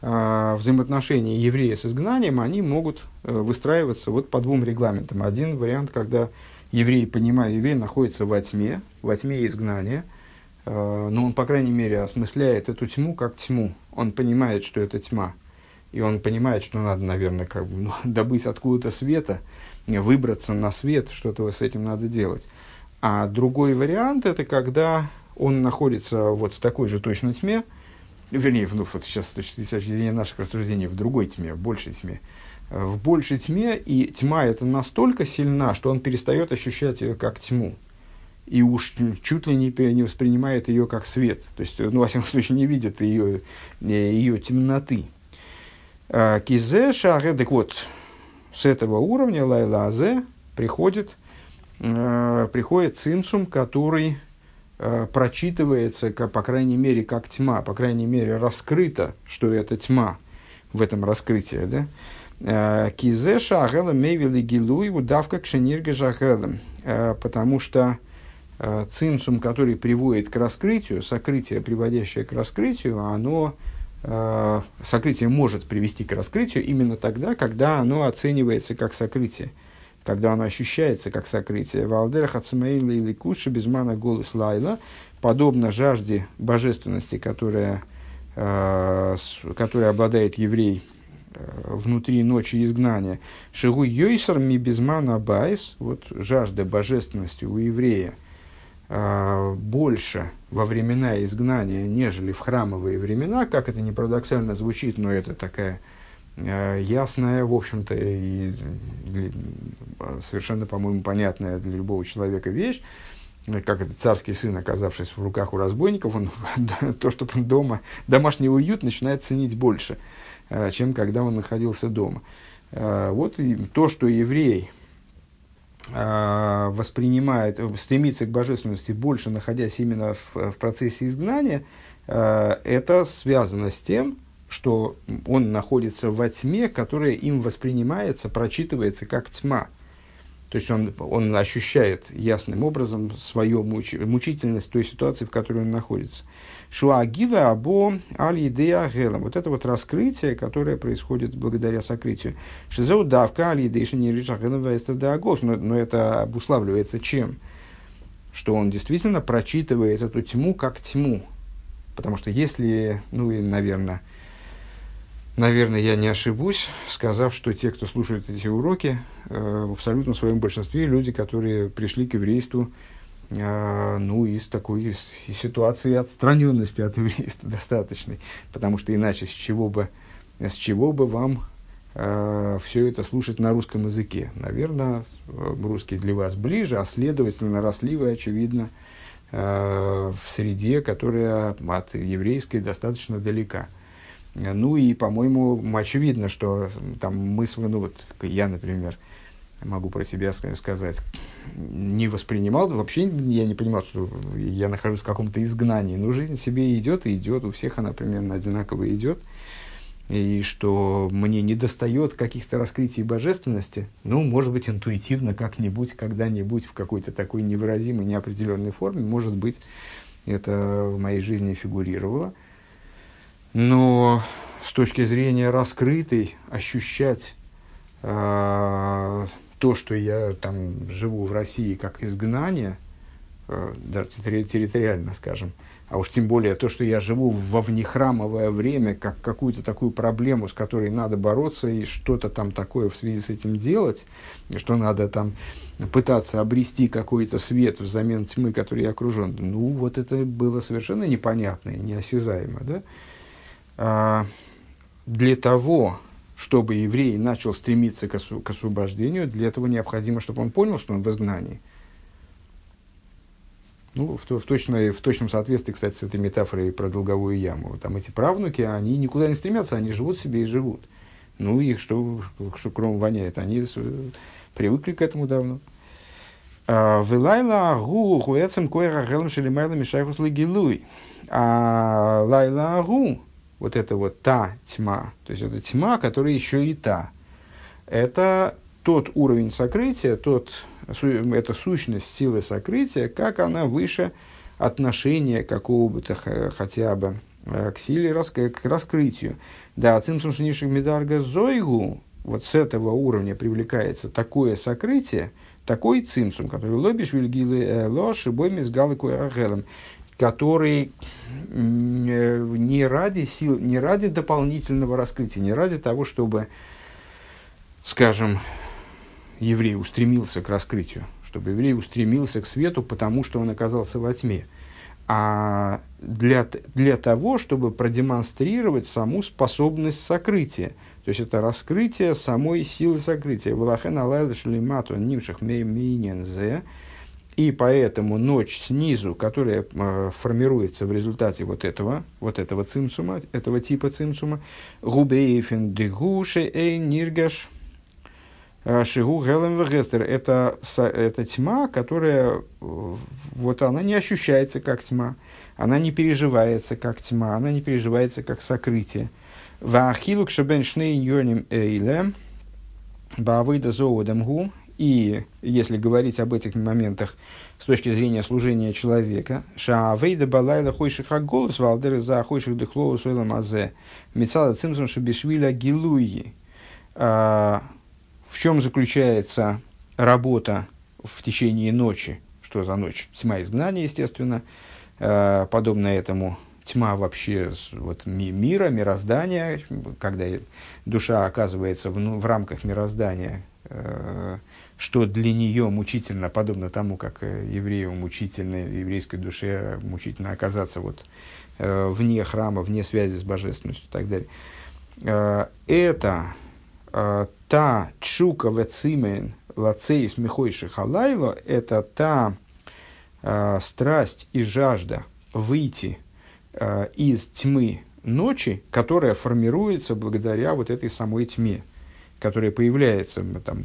э, взаимоотношения еврея с изгнанием, они могут э, выстраиваться вот по двум регламентам. Один вариант, когда еврей, понимает, еврей находится во тьме, во тьме изгнания, но он, по крайней мере, осмысляет эту тьму как тьму. Он понимает, что это тьма. И он понимает, что надо, наверное, как бы, ну, добыть откуда-то света, выбраться на свет, что-то с этим надо делать. А другой вариант – это когда он находится вот в такой же точной тьме, вернее, ну, вот сейчас с точки зрения наших рассуждений, в другой тьме, в большей тьме, э, в большей тьме, и тьма эта настолько сильна, что он перестает ощущать ее как тьму, и уж чуть ли не, не воспринимает ее как свет, то есть, ну, во всяком случае, не видит ее, э, ее темноты. Э, Кизе шаре, так вот, с этого уровня лайлазе приходит, приходит цимсум, который Э, прочитывается, как, по крайней мере, как тьма, по крайней мере, раскрыто, что это тьма в этом раскрытии. Да? Э, Кизе шагела мейвели гилуй удавка кшенирга жагелем. Э, потому что цинцум, который приводит к раскрытию, сокрытие, приводящее к раскрытию, оно сокрытие может привести к раскрытию именно тогда, когда оно оценивается как сокрытие когда оно ощущается как сокрытие. Валдер Хацмаила или Куши безмана голос лайла, подобно жажде божественности, которая который обладает еврей внутри ночи изгнания. Шигу йойсер ми безмана байс, вот жажда божественности у еврея больше во времена изгнания, нежели в храмовые времена, как это не парадоксально звучит, но это такая ясная, в общем-то, и совершенно, по-моему, понятная для любого человека вещь, как этот царский сын, оказавшись в руках у разбойников, он то, что дома, домашний уют начинает ценить больше, э, чем когда он находился дома. Э, вот и то, что еврей э, воспринимает, стремится к божественности больше, находясь именно в, в процессе изгнания, это связано с тем, что он находится во тьме, которая им воспринимается, прочитывается как тьма. То есть он, он ощущает ясным образом свою муч, мучительность той ситуации, в которой он находится. Шуагила або али гела. Вот это вот раскрытие, которое происходит благодаря сокрытию. Шизоу давка али идея не но, но это обуславливается чем? Что он действительно прочитывает эту тьму как тьму. Потому что если, ну и, наверное, Наверное, я не ошибусь, сказав, что те, кто слушает эти уроки, э, в абсолютно своем большинстве люди, которые пришли к еврейству э, ну, из такой из, ситуации отстраненности от еврейства достаточной. Потому что иначе с чего бы, с чего бы вам э, все это слушать на русском языке? Наверное, русский для вас ближе, а следовательно, росли вы, очевидно, в среде, которая от еврейской достаточно далека. Ну и, по-моему, очевидно, что там мы, ну вот я, например, могу про себя сказать, не воспринимал, вообще я не понимал, что я нахожусь в каком-то изгнании, но жизнь себе идет и идет, у всех она примерно одинаково идет, и что мне не достает каких-то раскрытий божественности, ну, может быть, интуитивно как-нибудь, когда-нибудь в какой-то такой невыразимой, неопределенной форме, может быть, это в моей жизни фигурировало – но с точки зрения раскрытой, ощущать э, то, что я там живу в России как изгнание, э, даже территориально, скажем, а уж тем более то, что я живу во внехрамовое время, как какую-то такую проблему, с которой надо бороться и что-то там такое в связи с этим делать, и что надо там пытаться обрести какой-то свет взамен тьмы, которой я окружен. Ну, вот это было совершенно непонятно и неосязаемо, да? А, для того, чтобы еврей начал стремиться к, осу- к освобождению, для этого необходимо, чтобы он понял, что он в изгнании. Ну, в, в, точной, в точном соответствии, кстати, с этой метафорой про долговую яму. Там эти правнуки, они никуда не стремятся, они живут себе и живут. Ну, их что, что кроме воняет, они привыкли к этому давно. А, Вилайла гу гуэцем койра гелм шелимайла мишайхус легилуй. А лайла гу вот это вот та тьма, то есть это тьма, которая еще и та. Это тот уровень сокрытия, тот, это сущность силы сокрытия, как она выше отношения какого бы то хотя бы э, к силе, к раскрытию. Да, цимсум шинивших медарга зойгу, вот с этого уровня привлекается такое сокрытие, такой цимсум, который лобиш вильгилы э, ложь и бойми с галыкой который э, не ради сил, не ради дополнительного раскрытия, не ради того, чтобы, скажем, еврей устремился к раскрытию, чтобы еврей устремился к свету, потому что он оказался во тьме, а для, для того, чтобы продемонстрировать саму способность сокрытия. То есть это раскрытие самой силы сокрытия. Валахен алайла шлимату нимших мейнензе. И поэтому ночь снизу, которая э, формируется в результате вот этого, вот этого цимсума, этого типа цимсума, губейфен дегуше эй ниргаш шигу гелем вегестер, это, это тьма, которая, э, вот она не ощущается как тьма, она не переживается как тьма, она не переживается как сокрытие. Вахилук шабен шней йоним эйле, бавыда зоодам гу, и если говорить об этих моментах с точки зрения служения человека, шаавейда балайла хойших аголус валдеры за хойших дыхлоу суэла мазе мецала цимсом шабишвиля гилуи. А, в чем заключается работа в течение ночи? Что за ночь? Тьма изгнания, естественно, а, подобно этому тьма вообще вот, мира, мироздания, когда душа оказывается в, ну, в рамках мироздания, э, что для нее мучительно, подобно тому, как э, еврею мучительно, еврейской душе мучительно оказаться вот, э, вне храма, вне связи с божественностью и так далее. Э, это та чука вецимен лацеис михойши халайло, это та страсть и жажда выйти из тьмы ночи, которая формируется благодаря вот этой самой тьме, которая появляется, там,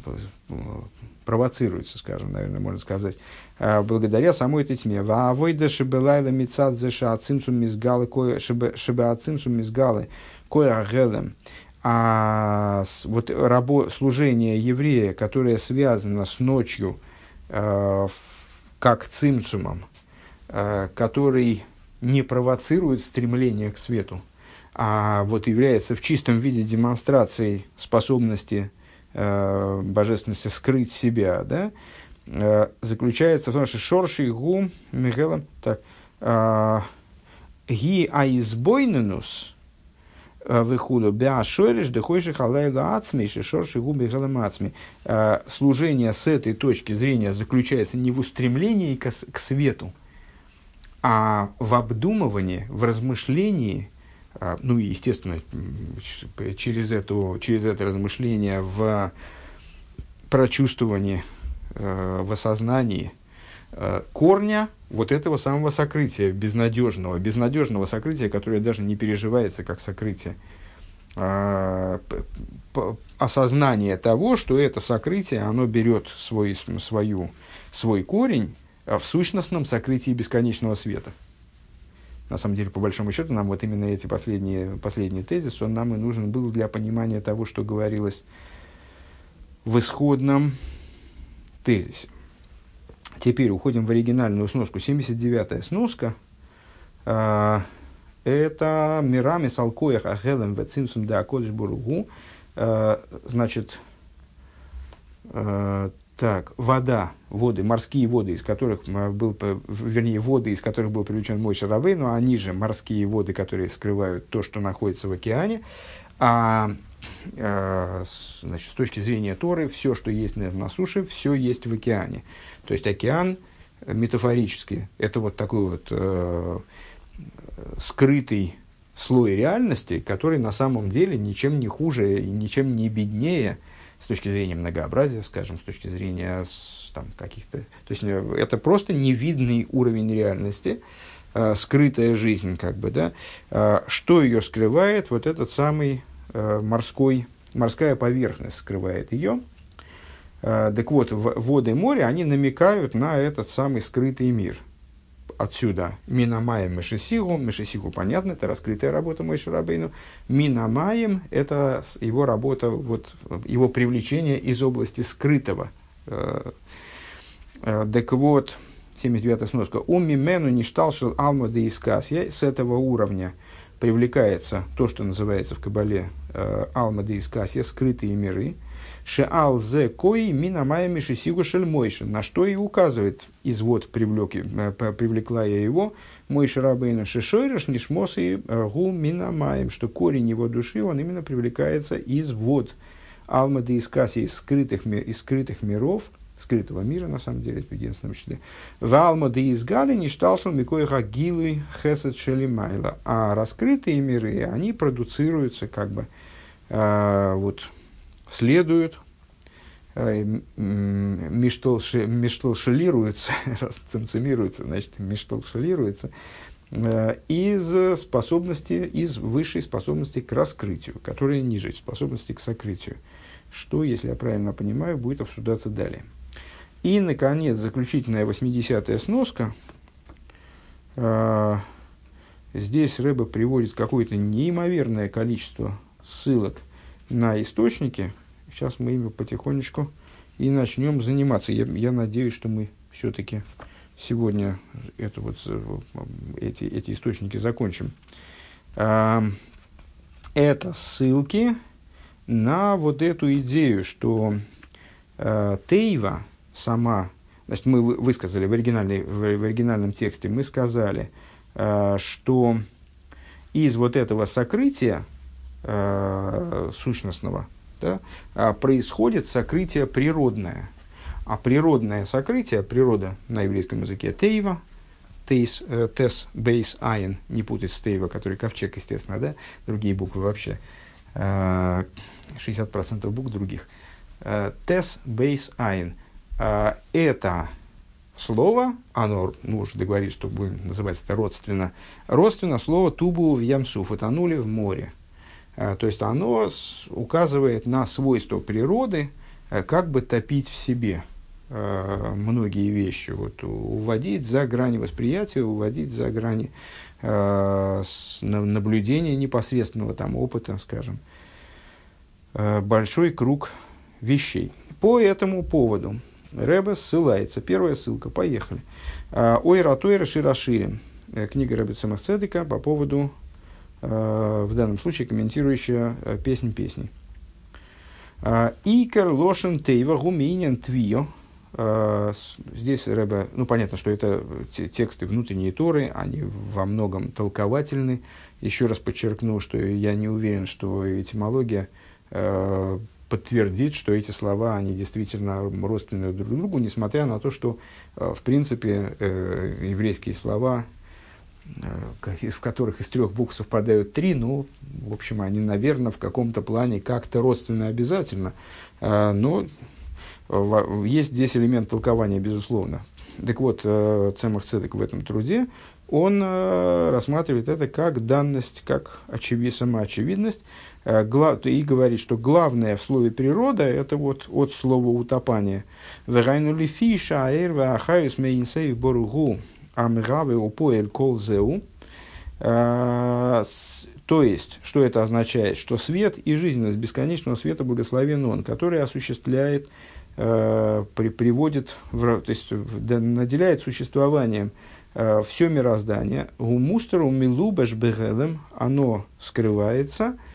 провоцируется, скажем, наверное, можно сказать, э, благодаря самой этой тьме. Ваавойда шебелайла мицадзе шаацимсум мизгалы, шебеацимсум мизгалы, кое агелем. А вот рабо, служение еврея, которое связано с ночью, э, как цимцумом, э, который не провоцирует стремление к свету, а вот является в чистом виде демонстрацией способности э, божественности скрыть себя, да, э, заключается в том, что шорши гу мигелом так э, ги аизбойненус э, выхуду бя шориш дехойши халайла ацми шорши гу мигелом ацми. Э, служение с этой точки зрения заключается не в устремлении к, к свету, а в обдумывании, в размышлении, ну и, естественно, через, эту, через это размышление в прочувствовании, э, в осознании э, корня вот этого самого сокрытия, безнадежного, безнадежного сокрытия, которое даже не переживается как сокрытие. А, осознание того, что это сокрытие, оно берет свой, свою, свой корень в сущностном сокрытии бесконечного света. На самом деле, по большому счету, нам вот именно эти последние, последний тезис, он нам и нужен был для понимания того, что говорилось в исходном тезисе. Теперь уходим в оригинальную сноску. 79-я сноска. Э, это Мирами Салкоях Ахелем Вецимсум да Акодыш Буругу. Э, значит, э, так, вода, воды, морские воды, из которых был, вернее, воды, из которых был привлечен мой Шаровей, но они же морские воды, которые скрывают то, что находится в океане. А э, значит, с точки зрения Торы, все, что есть на, на суше, все есть в океане. То есть океан метафорически, это вот такой вот э, скрытый слой реальности, который на самом деле ничем не хуже и ничем не беднее, с точки зрения многообразия, скажем, с точки зрения там, каких-то... То есть э, это просто невидный уровень реальности, э, скрытая жизнь, как бы, да. Э, что ее скрывает? Вот этот самый э, морской, морская поверхность скрывает ее. Э, так вот, в, воды моря, они намекают на этот самый скрытый мир – отсюда Минамаем Мешесигу. Мешесигу, понятно, это раскрытая работа Мойши Рабейну. Минамаем – это его работа, вот, его привлечение из области скрытого. Э, э, так вот, 79-я сноска. Уми мену ништалшил алма де искасья. С этого уровня привлекается то, что называется в Кабале э, алма де скрытые миры – Шеал зе кои минамая мишисигу шельмойши. На что и указывает извод привлек, э, привлекла я его, мой шарабейна шишойреш нишмос и э, гу минамаем, что корень его души, он именно привлекается из вод алмады из касси, из скрытых, из скрытых миров, скрытого мира, на самом деле, в единственном числе. В алмады из гали не микоиха гилуй хесед шелимайла. А раскрытые миры, они продуцируются как бы э, вот следуют, э, миштолшелируются, расцимцимируются, значит, миштолшелируются, э, из способности, из высшей способности к раскрытию, которая ниже способности к сокрытию. Что, если я правильно понимаю, будет обсуждаться далее. И, наконец, заключительная 80-я сноска. Э, здесь Рэба приводит какое-то неимоверное количество ссылок на источники. Сейчас мы ими потихонечку и начнем заниматься. Я, я надеюсь, что мы все-таки сегодня это вот, эти, эти источники закончим. А, это ссылки на вот эту идею, что а, Тейва сама, значит, мы высказали в, оригинальной, в, оригинальном тексте, мы сказали, а, что из вот этого сокрытия э, сущностного да, э, происходит сокрытие природное. А природное сокрытие, природа на еврейском языке тейва, тейс, э, тес, бейс, айн, не путать с тейва, который ковчег, естественно, да, другие буквы вообще, э, 60% букв других. Э, тес, бейс, айн. Э, это слово, оно, ну, уже договорились, что будем называть это родственно, родственно слово тубу в ямсуф, утонули в море. А, то есть оно указывает на свойство природы, э, как бы топить в себе э, многие вещи, вот, уводить за грани восприятия, уводить за грани э, наблюдения непосредственного там, опыта, скажем, большой круг вещей. По этому поводу Рэбе ссылается. Первая ссылка. Поехали. А, Ой, ратойра широширим. Э, книга Рэбе Цемахцедека по поводу, э, в данном случае, комментирующая э, песнь песни. А, Икер лошен тейва гуминен твио. А, здесь Рэбе, ну понятно, что это тексты внутренней Торы, они во многом толковательны. Еще раз подчеркну, что я не уверен, что этимология подтвердит, что эти слова, они действительно родственны друг другу, несмотря на то, что, э, в принципе, э, еврейские слова, э, в которых из трех букв совпадают три, ну, в общем, они, наверное, в каком-то плане как-то родственны обязательно. Но есть здесь элемент толкования, безусловно. Так вот, Цемах Цедек в этом труде, он рассматривает это как данность, как очевид, самоочевидность, Э, и говорит, что главное в слове природа это вот от слова утопания. Вегайну лифиша аэрва ахаюс мейнсей боругу амгаве упоэль колзеу. Э, то есть, что это означает? Что свет и жизненность бесконечного света благословен он, который осуществляет, э, при, приводит, в, то есть наделяет существованием э, все мироздание. Гумустеру милубаш бегелем, оно скрывается –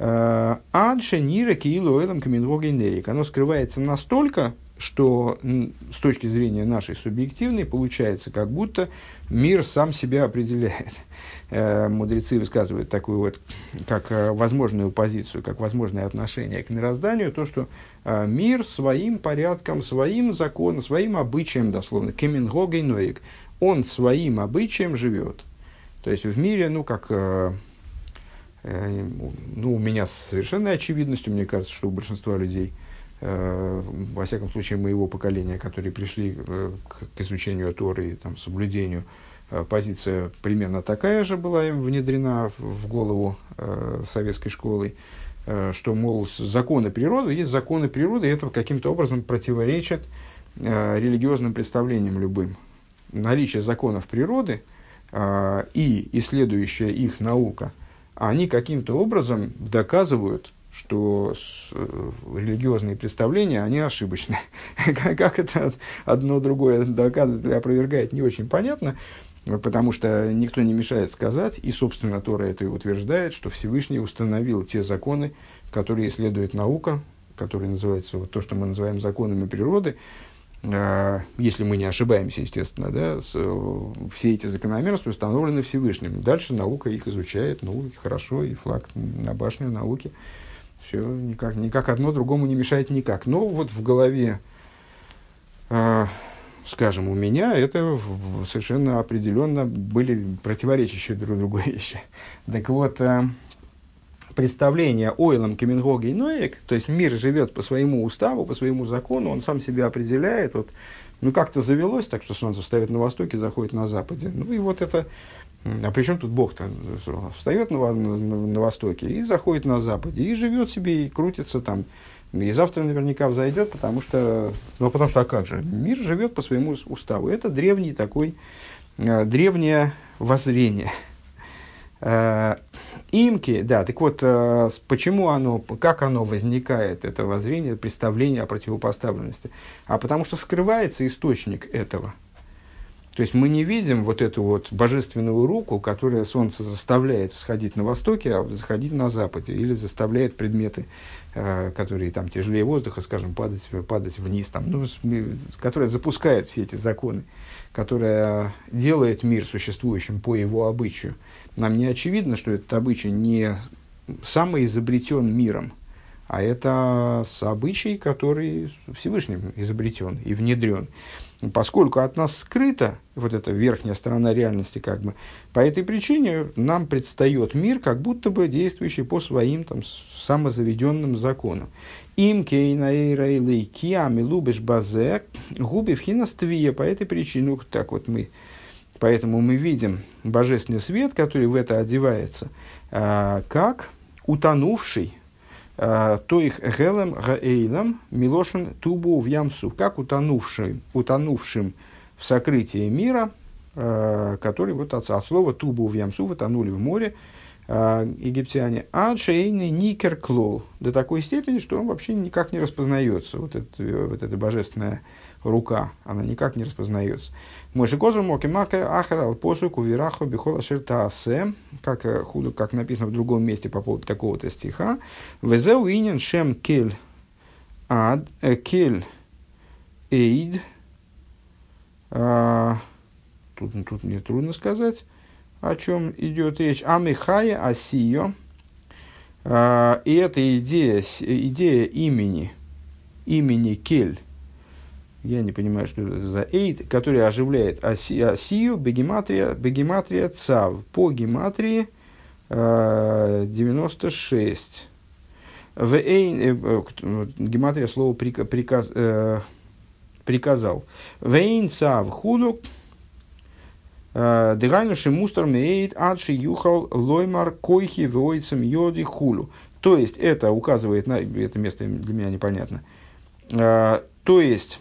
Адше нира киилу элам каминвогенерик. Оно скрывается настолько, что с точки зрения нашей субъективной получается, как будто мир сам себя определяет. Э, мудрецы высказывают такую вот, как э, возможную позицию, как возможное отношение к мирозданию, то, что э, мир своим порядком, своим законом, своим обычаем, дословно, кемингогейноик, он своим обычаем живет. То есть в мире, ну, как ну, у меня с совершенной очевидностью, мне кажется, что у большинства людей, во всяком случае, моего поколения, которые пришли э, к, изучению Торы и там, соблюдению, позиция примерно такая же была им внедрена в, голову советской школой, что, мол, законы природы, есть законы природы, и это каким-то образом противоречит религиозным представлениям любым. Наличие законов природы и исследующая их наука – они каким-то образом доказывают, что э, религиозные представления, они ошибочны. как это одно другое доказывает или опровергает, не очень понятно, потому что никто не мешает сказать, и, собственно, Тора это и утверждает, что Всевышний установил те законы, которые исследует наука, которые называются, вот то, что мы называем законами природы, а, если мы не ошибаемся, естественно, да, э, все эти закономерности установлены Всевышним. Дальше наука их изучает, ну, хорошо, и флаг на башню науки. Все, никак, никак одно другому не мешает никак. Но вот в голове, э, скажем, у меня это совершенно определенно были противоречащие друг другу вещи. Так вот, э, представление ойлом каменгоги ноек, то есть мир живет по своему уставу, по своему закону, он сам себя определяет, вот, ну как-то завелось так, что солнце встает на востоке, заходит на западе. Ну и вот это, а при чем тут Бог-то? Встает на, на, на востоке и заходит на западе, и живет себе, и крутится там. И завтра наверняка взойдет, потому что, ну потому что, а как же, мир живет по своему уставу. Это древний такой, э, древнее воззрение. Э, имки, да, так вот, э, почему оно, как оно возникает, это воззрение, представление о противопоставленности? А потому что скрывается источник этого. То есть мы не видим вот эту вот божественную руку, которая солнце заставляет всходить на востоке, а заходить на западе, или заставляет предметы, э, которые там тяжелее воздуха, скажем, падать, падать вниз, там, ну, которая запускает все эти законы, которая делает мир существующим по его обычаю. Нам не очевидно, что этот обычай не самоизобретен миром, а это обычай, который Всевышним изобретен и внедрен. Поскольку от нас скрыта вот эта верхняя сторона реальности, как бы, по этой причине нам предстает мир, как будто бы действующий по своим там, самозаведенным законам. Им кейнаэйрайлей киами лубиш базе губи в По этой причине, ну, так вот мы, поэтому мы видим божественный свет, который в это одевается, а, как утонувший то их гелем гаэйлам милошин тубу в ямсу, как утонувшим, утонувшим в сокрытии мира, э, который вот от, от слова тубу в ямсу вытонули в море э, египтяне, а шейный никер клол, до такой степени, что он вообще никак не распознается, вот это, вот это божественное рука, она никак не распознается. Мой козу моки мака ахара алпосу кувираху бихола шертаасе, как, э, худу, как написано в другом месте по поводу такого-то стиха. Везеу инин шем кель ад, э, кель эйд. А, тут, тут мне трудно сказать, о чем идет речь. Амихая асио. А, и эта идея, идея имени, имени Кель, я не понимаю, что это за эйд, который оживляет оси, осию, бегематрия, бегематрия цав, по гематрии э, 96. В эйн, э, э гематрия слова приказ, э, приказал. В эйн цав худук, э, Дыгайнуши мустар меет адши юхал лоймар койхи войцем йоди хулу. То есть, это указывает на... Это место для меня непонятно. Э, то есть,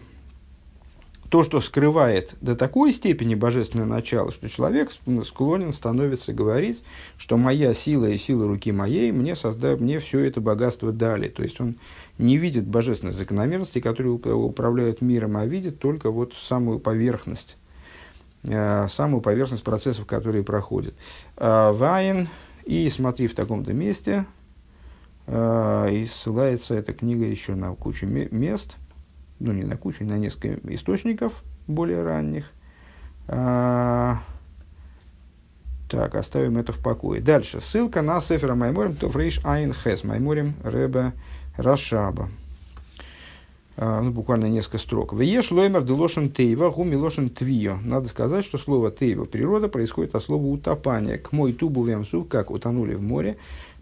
то, что скрывает до такой степени божественное начало, что человек склонен становится говорить, что моя сила и сила руки моей мне, созда... мне все это богатство дали. То есть он не видит божественной закономерности, которые управляют миром, а видит только вот самую поверхность, э, самую поверхность процессов, которые проходят. Э, Вайн, и смотри в таком-то месте, э, и ссылается эта книга еще на кучу мест – ну не на кучу, на несколько источников более ранних. А, так, оставим это в покое. Дальше. Ссылка на Сефера Майморим Тофрейш Айн Хес Майморим Ребе Рашаба. А, ну, буквально несколько строк. Вееш лоймер делошен тейва гуми лошен твио. Надо сказать, что слово тейва, природа, происходит от слова утопания. К мой тубу вемсу, как утонули в море.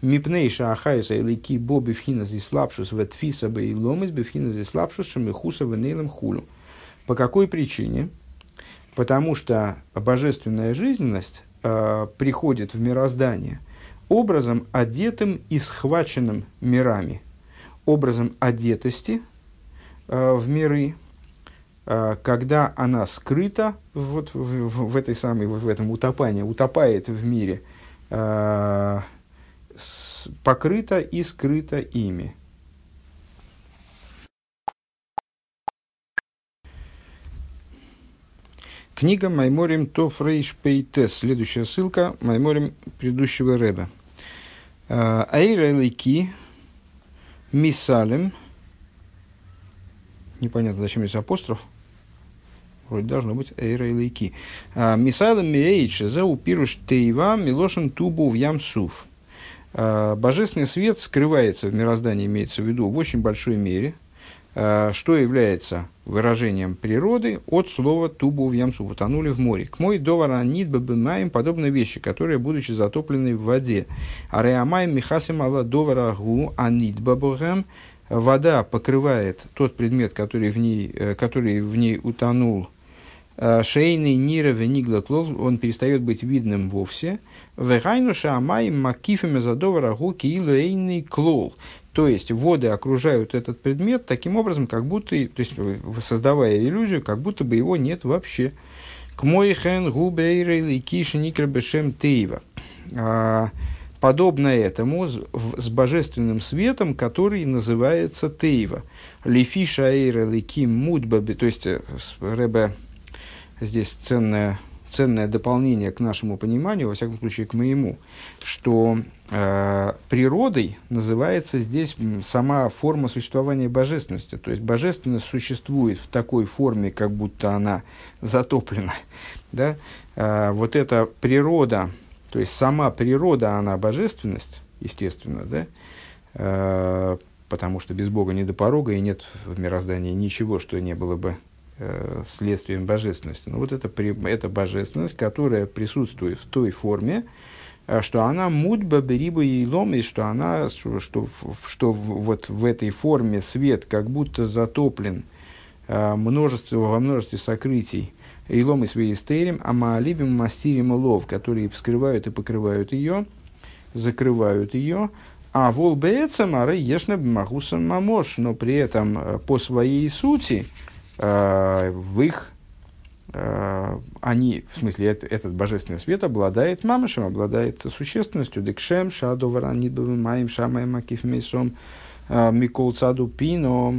Мипнейша ахайса или ки боби вхина здесь слабшус в тфиса бы и ломис бифхина здесь слабшус шамихуса в хулу. По какой причине? Потому что божественная жизненность э, приходит в мироздание образом одетым и схваченным мирами, образом одетости э, в миры, э, когда она скрыта вот в, в, в этой самой, в этом утопании, утопает в мире, э, покрыто и скрыто ими. Книга Майморим Тофрейш Пейтес. Следующая ссылка Майморим предыдущего Рэба. А, Айра Лейки Мисалем. Непонятно, зачем есть апостроф. Вроде должно быть Эйра Лейки. А, Мисалем Миэйч Зеу Пируш Тейва Милошин Тубу в Ямсуф. А, божественный свет скрывается в мироздании, имеется в виду, в очень большой мере, а, что является выражением природы от слова «тубу в ямсу», «утонули в море». К мой довара нит бабымаем подобные вещи, которые, будучи затоплены в воде. А реамаем михасим алла довара гу анит бабугэм вода покрывает тот предмет, который в ней, э, который в ней утонул, шейный нира венигла клол, он перестает быть видным вовсе – Вегайнуша амай макифами задовара гуки илуэйный клол. То есть воды окружают этот предмет таким образом, как будто, то есть создавая иллюзию, как будто бы его нет вообще. К мой хен губейрей киши никребешем тейва. А, подобно этому с, с божественным светом, который называется тейва. Лифиша эйра ликим мудбаби, то есть э, Рэбе здесь ценное, ценное дополнение к нашему пониманию, во всяком случае к моему, что э, природой называется здесь сама форма существования божественности. То есть божественность существует в такой форме, как будто она затоплена. Да? Э, вот эта природа, то есть сама природа, она божественность, естественно, да? Э, потому что без Бога не до порога, и нет в мироздании ничего, что не было бы э, следствием божественности. Но вот это, это божественность, которая присутствует в той форме, э, что она мудба бериба и лом, и что она, что, что, что вот в этой форме свет как будто затоплен э, множество, во множестве сокрытий, и лом и своей стерим, а маалибим мастирим лов, которые скрывают и покрывают ее, закрывают ее, а вол беэцам ары ешна бмахусам мамош, но при этом э, по своей сути э, в их э, они, в смысле, это, этот божественный свет обладает мамышем, обладает существенностью. Декшем, шаду варанидбовым, маем, шамаем, акиф мейсом, микол цаду пино,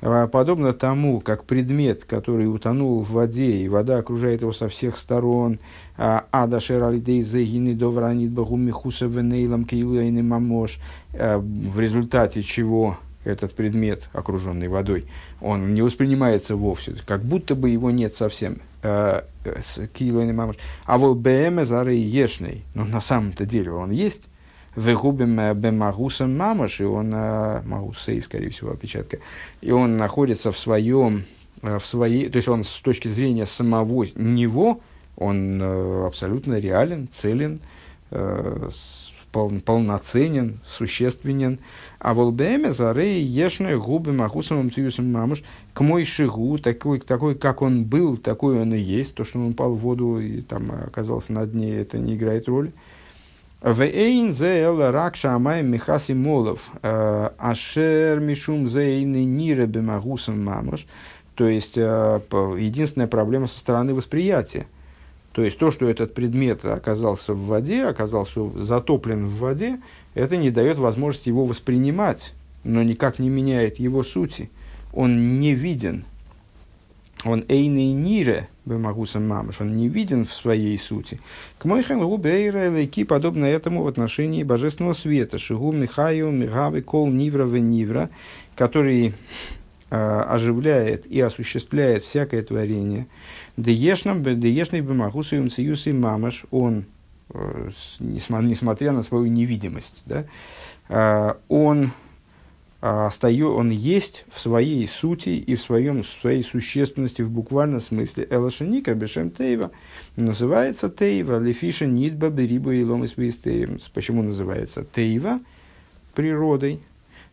подобно тому, как предмет, который утонул в воде, и вода окружает его со всех сторон, а, ада шералидей зегины довранит багу михуса венейлам кейлейны мамош, в результате чего этот предмет, окруженный водой, он не воспринимается вовсе, как будто бы его нет совсем. А вот БМ зары ешный, но на самом-то деле он есть, Вегубим бемагусом мамаш, и он, магусей, скорее всего, опечатка, и он находится в своем, в своей, то есть он с точки зрения самого него, он абсолютно реален, целен, пол, полноценен, существенен. А волбеме зарей ешны губы махусом циюсом мамуш к мой шигу, такой, такой, как он был, такой он и есть. То, что он упал в воду и там оказался на дне, это не играет роли. Вейн зеэл ракша амай михаси молов, э, ашер мишум зейны нира бемагусом мамуш. То есть, э, единственная проблема со стороны восприятия. То есть, то, что этот предмет оказался в воде, оказался затоплен в воде, это не дает возможности его воспринимать, но никак не меняет его сути. Он не виден. Он эйный нире, Бемагусом мамыш, он не виден в своей сути. К мойхан губейра лейки подобно этому в отношении божественного света. Шигу михаю мигавы кол нивра в нивра, который оживляет и осуществляет всякое творение. Деешный бемагусуем циюсы мамыш, он, э, несмотря на свою невидимость, да, э, он остаю, он есть в своей сути и в, своем, в своей существенности в буквальном смысле. Элашаника бешем тейва называется тейва лефиша нидба бериба и ломис Почему называется тейва природой?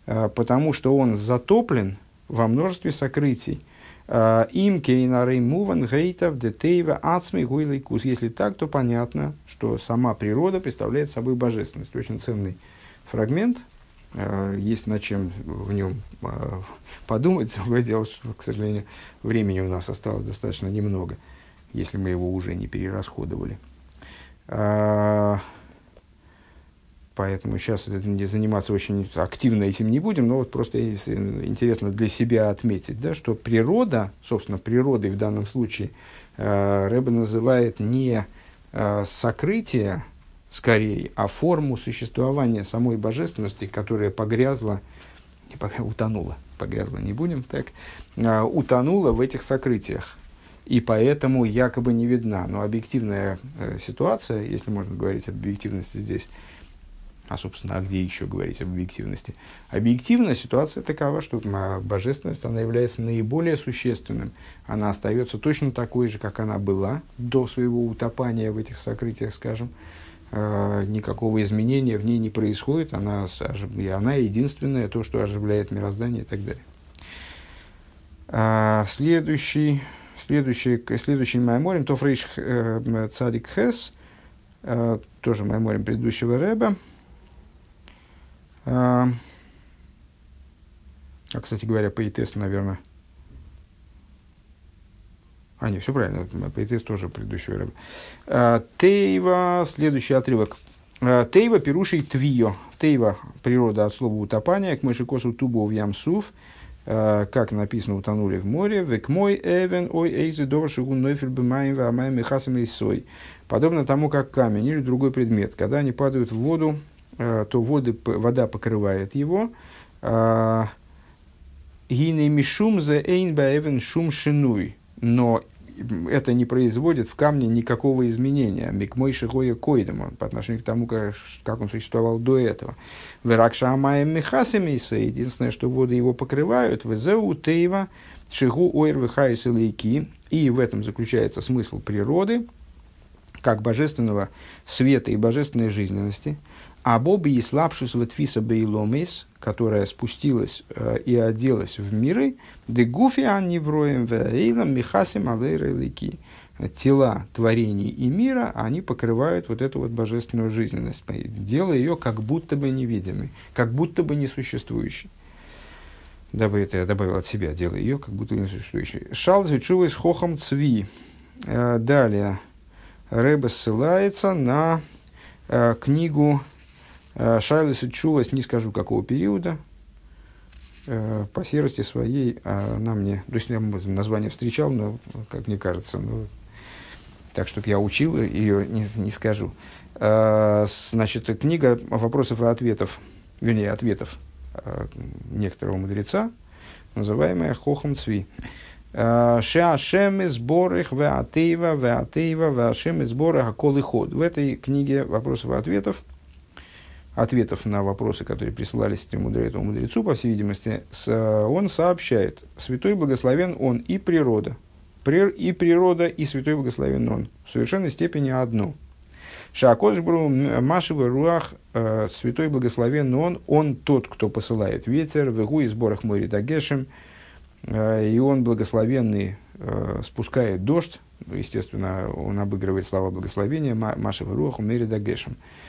Потому что он затоплен во множестве сокрытий. А, им кейнарей муван гейтов детейва ацми гуйлайкус. Если так, то понятно, что сама природа представляет собой божественность. Очень ценный фрагмент – Э, есть над чем в нем э, подумать. Другое дело, что, к сожалению, времени у нас осталось достаточно немного, если мы его уже не перерасходовали. Поэтому сейчас заниматься очень активно этим не будем, но вот просто интересно для себя отметить, да, что природа, собственно, природой в данном случае э, Рэба называет не сокрытие скорее, а форму существования самой божественности, которая погрязла, не погрязла утонула, погрязла не будем так, а, утонула в этих сокрытиях. И поэтому якобы не видна. Но объективная э, ситуация, если можно говорить об объективности здесь, а, собственно, а где еще говорить об объективности? Объективная ситуация такова, что божественность, она является наиболее существенным. Она остается точно такой же, как она была до своего утопания в этих сокрытиях, скажем. Э, никакого изменения в ней не происходит, она, и она единственная, то, что оживляет мироздание и так далее. А, следующий, следующий, следующий Майморим, Тофрейш э, Цадик Хес, э, тоже Майморим предыдущего Рэба. А, а, кстати говоря, по наверное, а, не, все правильно, поэтесс тоже предыдущего рэба. А, Тейва, следующий отрывок. А, Тейва пирушей твио. Тейва – природа от слова утопания, к мышекосу тубу в ямсуф. как написано, утонули в море, век мой эвен, ой эйзы доваршигун нойфель бэмаем мехасам и сой. Подобно тому, как камень или другой предмет, когда они падают в воду, то воды, вода покрывает его, Гиней мишум за эйн шум шинуй. Но это не производит в камне никакого изменения. Микмой шигоя койдема по отношению к тому, как, как он существовал до этого. Веракша амаем михасемиса. Единственное, что воды его покрывают. Везеу тейва шигу ойр вихайс И в этом заключается смысл природы, как божественного света и божественной жизненности. А Боби и слабшус ветфиса бейломис, которая спустилась э, и оделась в миры, де гуфи анневроем вейлам михасим алейрелики. Тела творений и мира, они покрывают вот эту вот божественную жизненность, делая ее как будто бы невидимой, как будто бы несуществующей. Дабы это я добавил от себя, делая ее как будто бы несуществующей. Шал звучува с хохом цви. Э, далее. Рэба ссылается на э, книгу Э, Шайлес Чувас, не скажу какого периода, э, по серости своей она мне, то есть я название встречал, но, как мне кажется, ну, так, чтобы я учил ее, не, не скажу. Э, значит, книга вопросов и ответов, вернее, ответов некоторого мудреца, называемая Хохом Цви. Шеашем из борых веатеева, веатеева, веашем из борых акол и. В этой книге вопросов и ответов – ответов на вопросы, которые присылались этому, этому мудрецу, по всей видимости, с, он сообщает, святой благословен он и природа, и природа, и святой благословен он, в совершенной степени одно. Шакошбру Машева Руах, э, святой благословен он, он тот, кто посылает ветер, в игу и сборах море Дагешем, э, и он благословенный э, спускает дождь, естественно, он обыгрывает слова благословения, Машева Руах, Мери Дагешем. Э,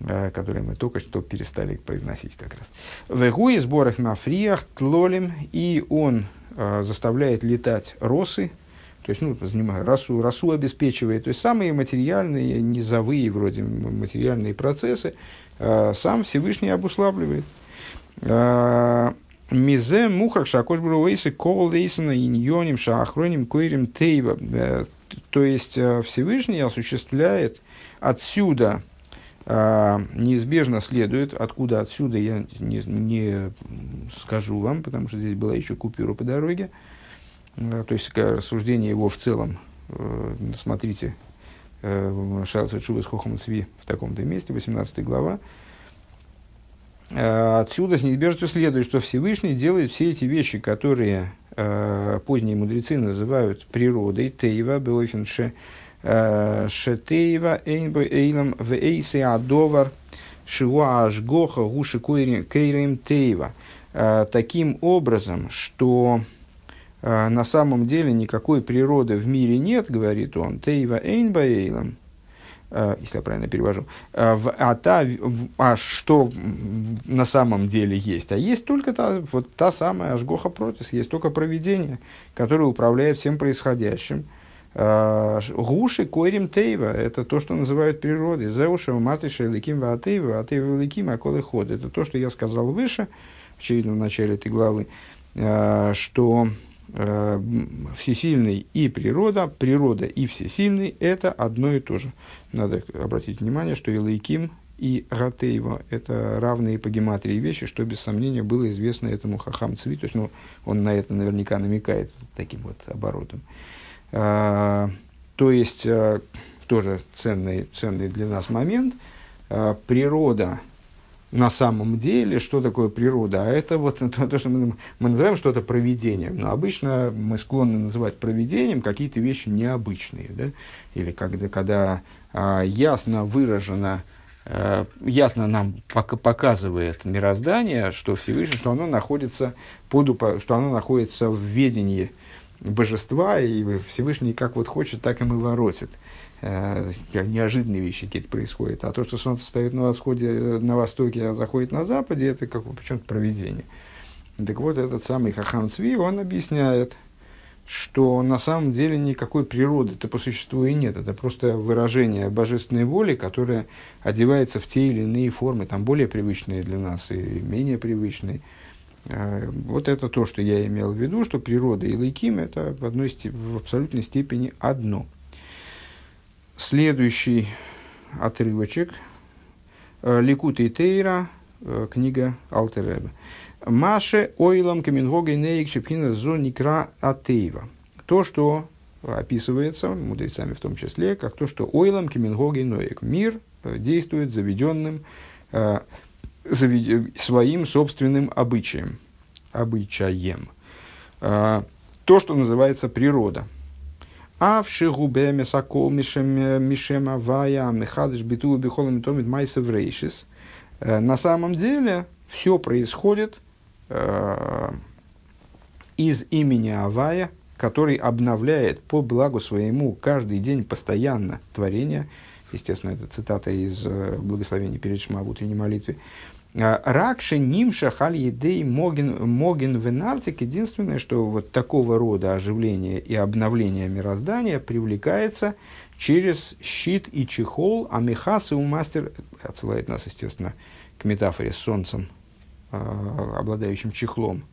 которые мы только что перестали произносить как раз. Вегу и сборах мафриях тлолим, и он э, заставляет летать росы, то есть, ну, занимает, росу, росу обеспечивает, то есть самые материальные, низовые вроде материальные процессы э, сам Всевышний обуславливает. Э, Мизе мухах шакош бруэйсы ковал дейсона иньоним шаахроним койрим тейва. Э, то есть Всевышний осуществляет отсюда неизбежно следует, откуда отсюда я не, не скажу вам, потому что здесь была еще купюра по дороге, а, то есть рассуждение его в целом, э, смотрите, э, Шалца Чува с Хохом Цви в таком-то месте, 18 глава, а, Отсюда с неизбежностью следует, что Всевышний делает все эти вещи, которые э, поздние мудрецы называют природой, тейва, беофенше, Шетеева Эйнбой Эйлам в Эйсе Адовар Шиуа Ашгоха Гуши Кейрим Теева. Таким образом, что на самом деле никакой природы в мире нет, говорит он, Тейва Эйнба Эйлам, если я правильно перевожу, а, та, а что на самом деле есть? А есть только та, вот та самая Ашгоха Протис, есть только проведение, которое управляет всем происходящим – Э, гуши койрим тейва – это то, что называют природой. Зеуша мартиша ликим ваатейва, атейва ликим аколы ход. Это то, что я сказал выше, очевидно, в начале этой главы, э, что э, всесильный и природа, природа и всесильный – это одно и то же. Надо обратить внимание, что и лейким, и Гатеева – это равные по гематрии вещи, что без сомнения было известно этому Хахам Цви. То есть, ну, он на это наверняка намекает таким вот оборотом. А, то есть, а, тоже ценный, ценный для нас момент. А, природа на самом деле, что такое природа? А это вот то, что мы, мы называем что-то проведением. Но обычно мы склонны называть проведением какие-то вещи необычные. Да? Или когда, когда ясно выражено, ясно нам показывает мироздание, что Всевышний, что оно находится, под, что оно находится в ведении божества, и Всевышний как вот хочет, так и мы воротит. Э, неожиданные вещи какие-то происходят. А то, что солнце стоит на восходе, на востоке, а заходит на западе, это как почему-то проведение. Так вот, этот самый Хахам Цви, он объясняет, что на самом деле никакой природы-то по существу и нет. Это просто выражение божественной воли, которая одевается в те или иные формы, там более привычные для нас и менее привычные. Вот это то, что я имел в виду, что природа и лейким – это в, одной, в абсолютной степени одно. Следующий отрывочек. Ликут и Тейра, книга Алтереба. Маше ойлам камингога нейк шипхина зоникра атеева. То, что описывается мудрецами в том числе, как то, что ойлам камингога ноек. Мир действует заведенным своим собственным обычаем. Обычаем. А, то, что называется природа. А в шигубе месакол мишем авая мехадыш биту бихолом томит майсев рейшис. Э, на самом деле все происходит э, из имени Авая, который обновляет по благу своему каждый день постоянно творение. Естественно, это цитата из э, благословения перед Шма в утренней молитве. А, Ракши нимша халь едей моген, моген венартик. Единственное, что вот такого рода оживление и обновление мироздания привлекается через щит и чехол, а мехасы у мастер отсылает нас, естественно, к метафоре с солнцем, э, обладающим чехлом,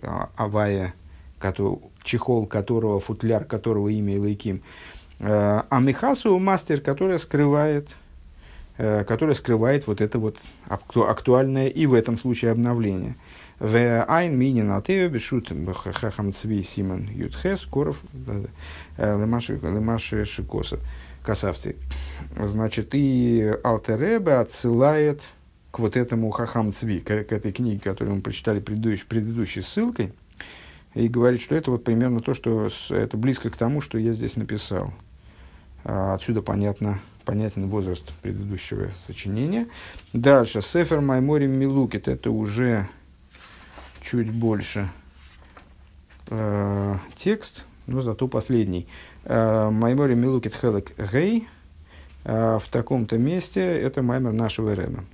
э, авая, который, чехол которого, футляр которого имя Илайким, э, а мехасу мастер, которая скрывает Э, которая скрывает вот это вот актуальное и в этом случае обновление. В айн мини на тео бешут хахам цви симон ютхес коров э, лемаши шикоса касавцы. Значит, и Алтеребе отсылает к вот этому хахам цви, к, к этой книге, которую мы прочитали предыдущей, предыдущей ссылкой, и говорит, что это вот примерно то, что это близко к тому, что я здесь написал. А отсюда понятно, понятен возраст предыдущего сочинения. Дальше. Сефер Майморим Милукит. Это уже чуть больше э, текст, но зато последний. Э, Майморим Милукит Хелек Гей. Э, в таком-то месте это маймер нашего Рэма.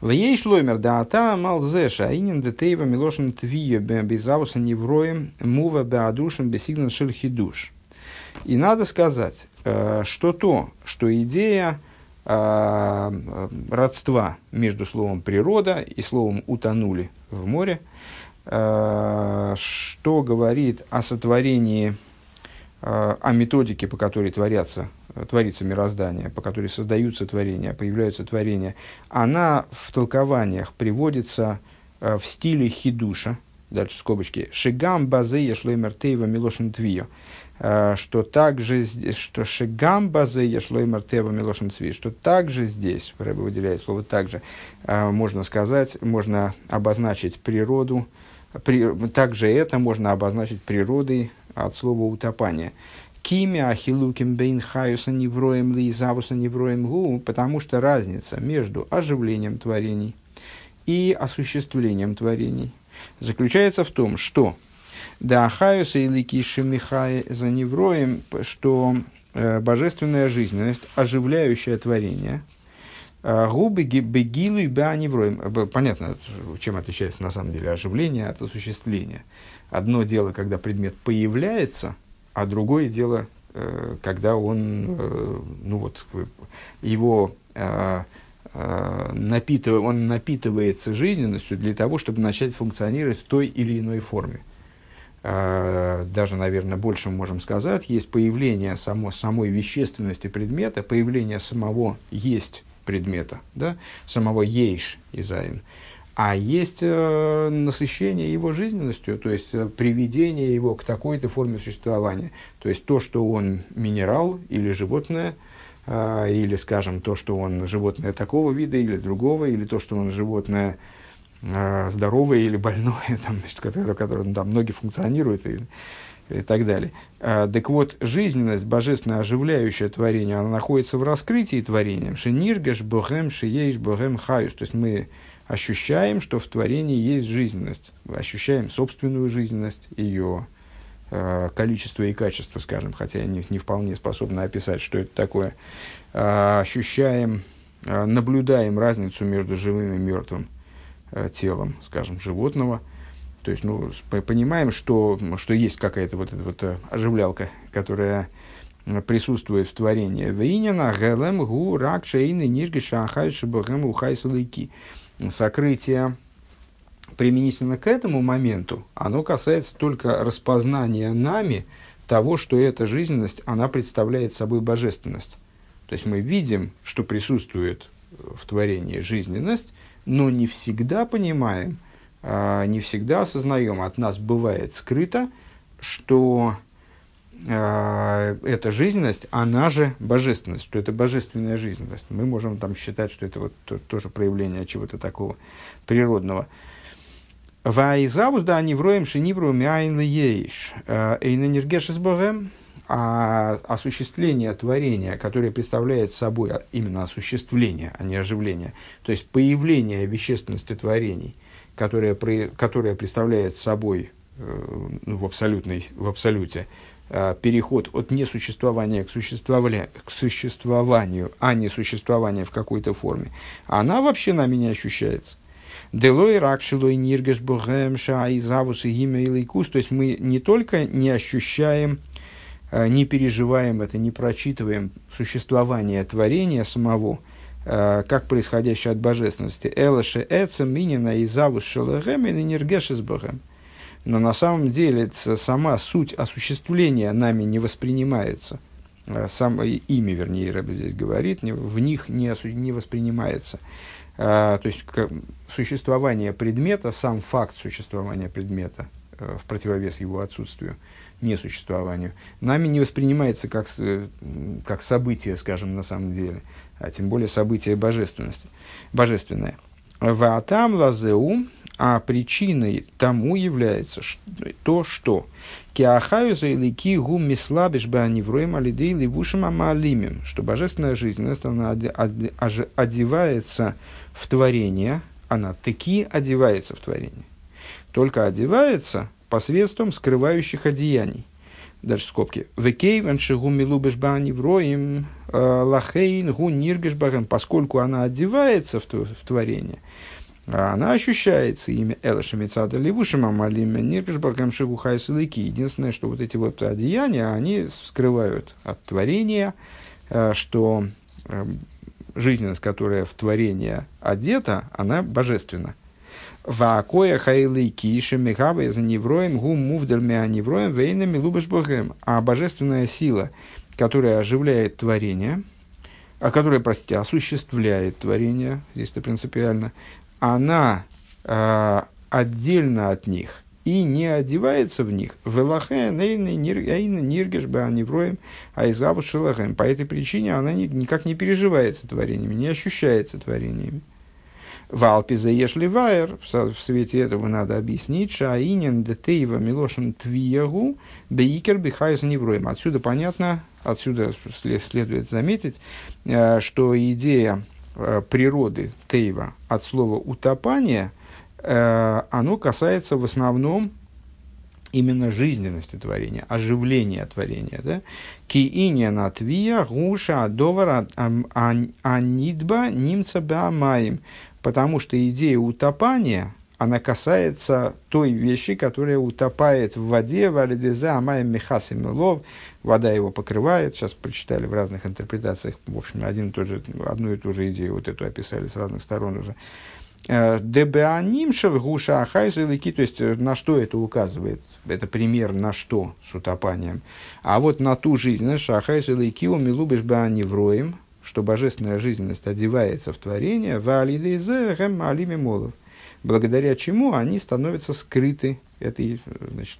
В ей шлоймер да ата малзеша инин детейва милошин твия безауса невроем мува беадушин бесигнан шельхидуш. И надо сказать, Э, что то, что идея э, родства между словом природа и словом утонули в море, э, что говорит о сотворении, о методике, по которой творятся, творится мироздание, по которой создаются творения, появляются творения, она в толкованиях приводится в стиле хидуша, дальше скобочки, шигам базея шлеймер тейва милошин твио, что также, что шигам базы яшлой мартева милошин цви, что также здесь, Рэбе выделяет слово также, э, можно сказать, можно обозначить природу, при, также это можно обозначить природой от слова утопания. Кими ахилуким бейн хаюса невроем ли завуса невроем гу, потому что разница между оживлением творений и осуществлением творений заключается в том, что да Ахаюса или Киши Михай за Невроем, что э, божественная жизненность, оживляющее творение, э, губы бегилу и беаневроем. Понятно, чем отличается на самом деле оживление от осуществления. Одно дело, когда предмет появляется, а другое дело, э, когда он, э, ну вот, его напитыв... он напитывается жизненностью для того, чтобы начать функционировать в той или иной форме. А, даже, наверное, больше мы можем сказать, есть появление само, самой вещественности предмета, появление самого есть предмета, да, самого ейш изайн, а есть э, насыщение его жизненностью, то есть э, приведение его к такой-то форме существования. То есть то, что он минерал или животное, э, или, скажем, то, что он животное такого вида или другого, или то, что он животное здоровое или больное, там, значит, которое, которое ну, там, ноги функционируют и, и так далее. А, так вот, жизненность, божественное оживляющее творение, она находится в раскрытии творения. Шениргаш богем шиеиш богем хаюс. То есть мы ощущаем, что в творении есть жизненность. Ощущаем собственную жизненность, ее э, количество и качество, скажем, хотя я не, не вполне способен описать, что это такое. Э, ощущаем, э, наблюдаем разницу между живым и мертвым Э, телом, скажем, животного. То есть, ну, понимаем, что, что есть какая-то вот эта вот э, оживлялка, которая э, присутствует в творении. Вейнина гелем гу рак шейны нирги шахай шибахем ухай Сокрытие применительно к этому моменту, оно касается только распознания нами того, что эта жизненность, она представляет собой божественность. То есть мы видим, что присутствует в творении жизненность, но не всегда понимаем, а, не всегда осознаем, от нас бывает скрыто, что э, эта жизненность, она же божественность, что это божественная жизненность. Мы можем там считать, что это вот то, тоже проявление чего-то такого природного. Вайзавус да невроем шинивру мяйн ейш. Эйненергеш с Богом. А осуществление творения, которое представляет собой именно осуществление, а не оживление, то есть появление вещественности творений, которое, которое представляет собой э, ну, в, абсолютной, в абсолюте э, переход от несуществования к, существованию, к существованию, а не существования в какой-то форме, она вообще нами не ощущается. Делой ракшилой ниргеш богем ша завус и гимя и То есть мы не только не ощущаем, не переживаем это, не прочитываем существование творения самого, э, как происходящее от божественности. Элэше эцем минина и завус шелэгэм. Но на самом деле сама суть осуществления нами не воспринимается. Э, сам, имя, вернее, Рэбе здесь говорит, в них не, не воспринимается. То есть существование предмета, сам факт существования предмета э, в противовес его отсутствию, несуществованию, нами не воспринимается как, как событие, скажем, на самом деле, а тем более событие божественности, божественное. Ваатам лазеу, а причиной тому является то, что Киахаю за илики гум мислабиш бы анивроем алидей ливушим амалимим, что божественная жизненность, она одевается в творение, она таки одевается в творение. Только одевается посредством скрывающих одеяний. Дальше скобки. Векейвен шигу милубеш банивроем э, лахейн гу ниргеш поскольку она одевается в, в творение – а она ощущается имя Элыша Мецада Левушима Малима Ниркашбаргам Шигухай Сулыки. Единственное, что вот эти вот одеяния, они скрывают от творения, э, что э, жизненность, которая в творение одета, она божественна. Ваакоя хайлы киши мехава за невроем гум мувдаль невроем вейнами лубаш богем. А божественная сила, которая оживляет творение, а которая, простите, осуществляет творение, здесь это принципиально, она э, отдельно от них и не одевается в них. По этой причине она никак не переживается творениями, не ощущается творениями. В Алпе заешли вайер, в свете этого надо объяснить, шаинен детеева милошин твиягу бейкер бихайз невроем. Отсюда понятно, отсюда следует заметить, э, что идея Э, природы Тейва от слова утопание, э, оно касается в основном именно жизненности творения, оживления творения. Да? Кииня натвия гуша довара анидба немца баамаем. Потому что идея утопания, она касается той вещи, которая утопает в воде, валидеза амаем мехасим лов, вода его покрывает. Сейчас прочитали в разных интерпретациях, в общем, один и тот же, одну и ту же идею вот эту описали с разных сторон уже. Э, Дебеанимшев гуша ахайзелики, то есть э, на что это указывает? Это пример на что с утопанием. А вот на ту жизнь, знаешь, ахайзелики умилубиш беанивроем, что божественная жизненность одевается в творение, молов благодаря чему они становятся скрыты, этой, значит,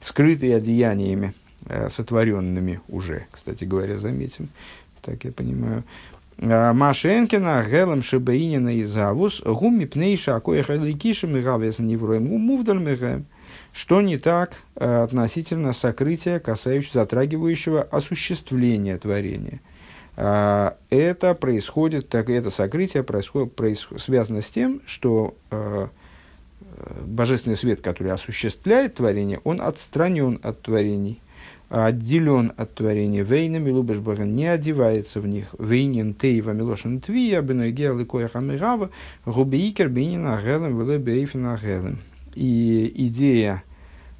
скрытые одеяниями, э, сотворенными уже, кстати говоря, заметим, так я понимаю. «А, Машенкина, Гелем Шебаинина и Завус, Гуми Пнейша, Акоя Хайликишем и Гавеса Невроем. Что не так э, относительно сокрытия, касающегося затрагивающего осуществления творения – это происходит, так, это сокрытие происходит, происходит, связано с тем, что э, божественный свет, который осуществляет творение, он отстранен от творений, отделен от творения. Вейна милубеш не одевается в них. Вейнин тейва милошин твия беногеа ликоя хамирава губейкер бейнин агелем веле бейфин агелем. И идея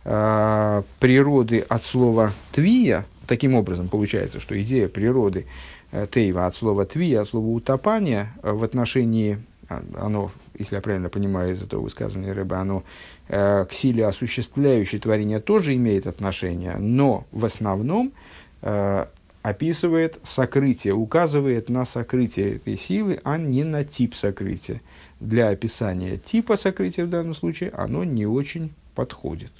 э, природы от слова твия, таким образом получается, что идея природы тейва от слова тви, от слова утопания э, в отношении, а, оно если я правильно понимаю из этого высказывания рыба, оно э, к силе осуществляющей творение тоже имеет отношение, но в основном э, описывает сокрытие, указывает на сокрытие этой силы, а не на тип сокрытия. Для описания типа сокрытия в данном случае оно не очень подходит.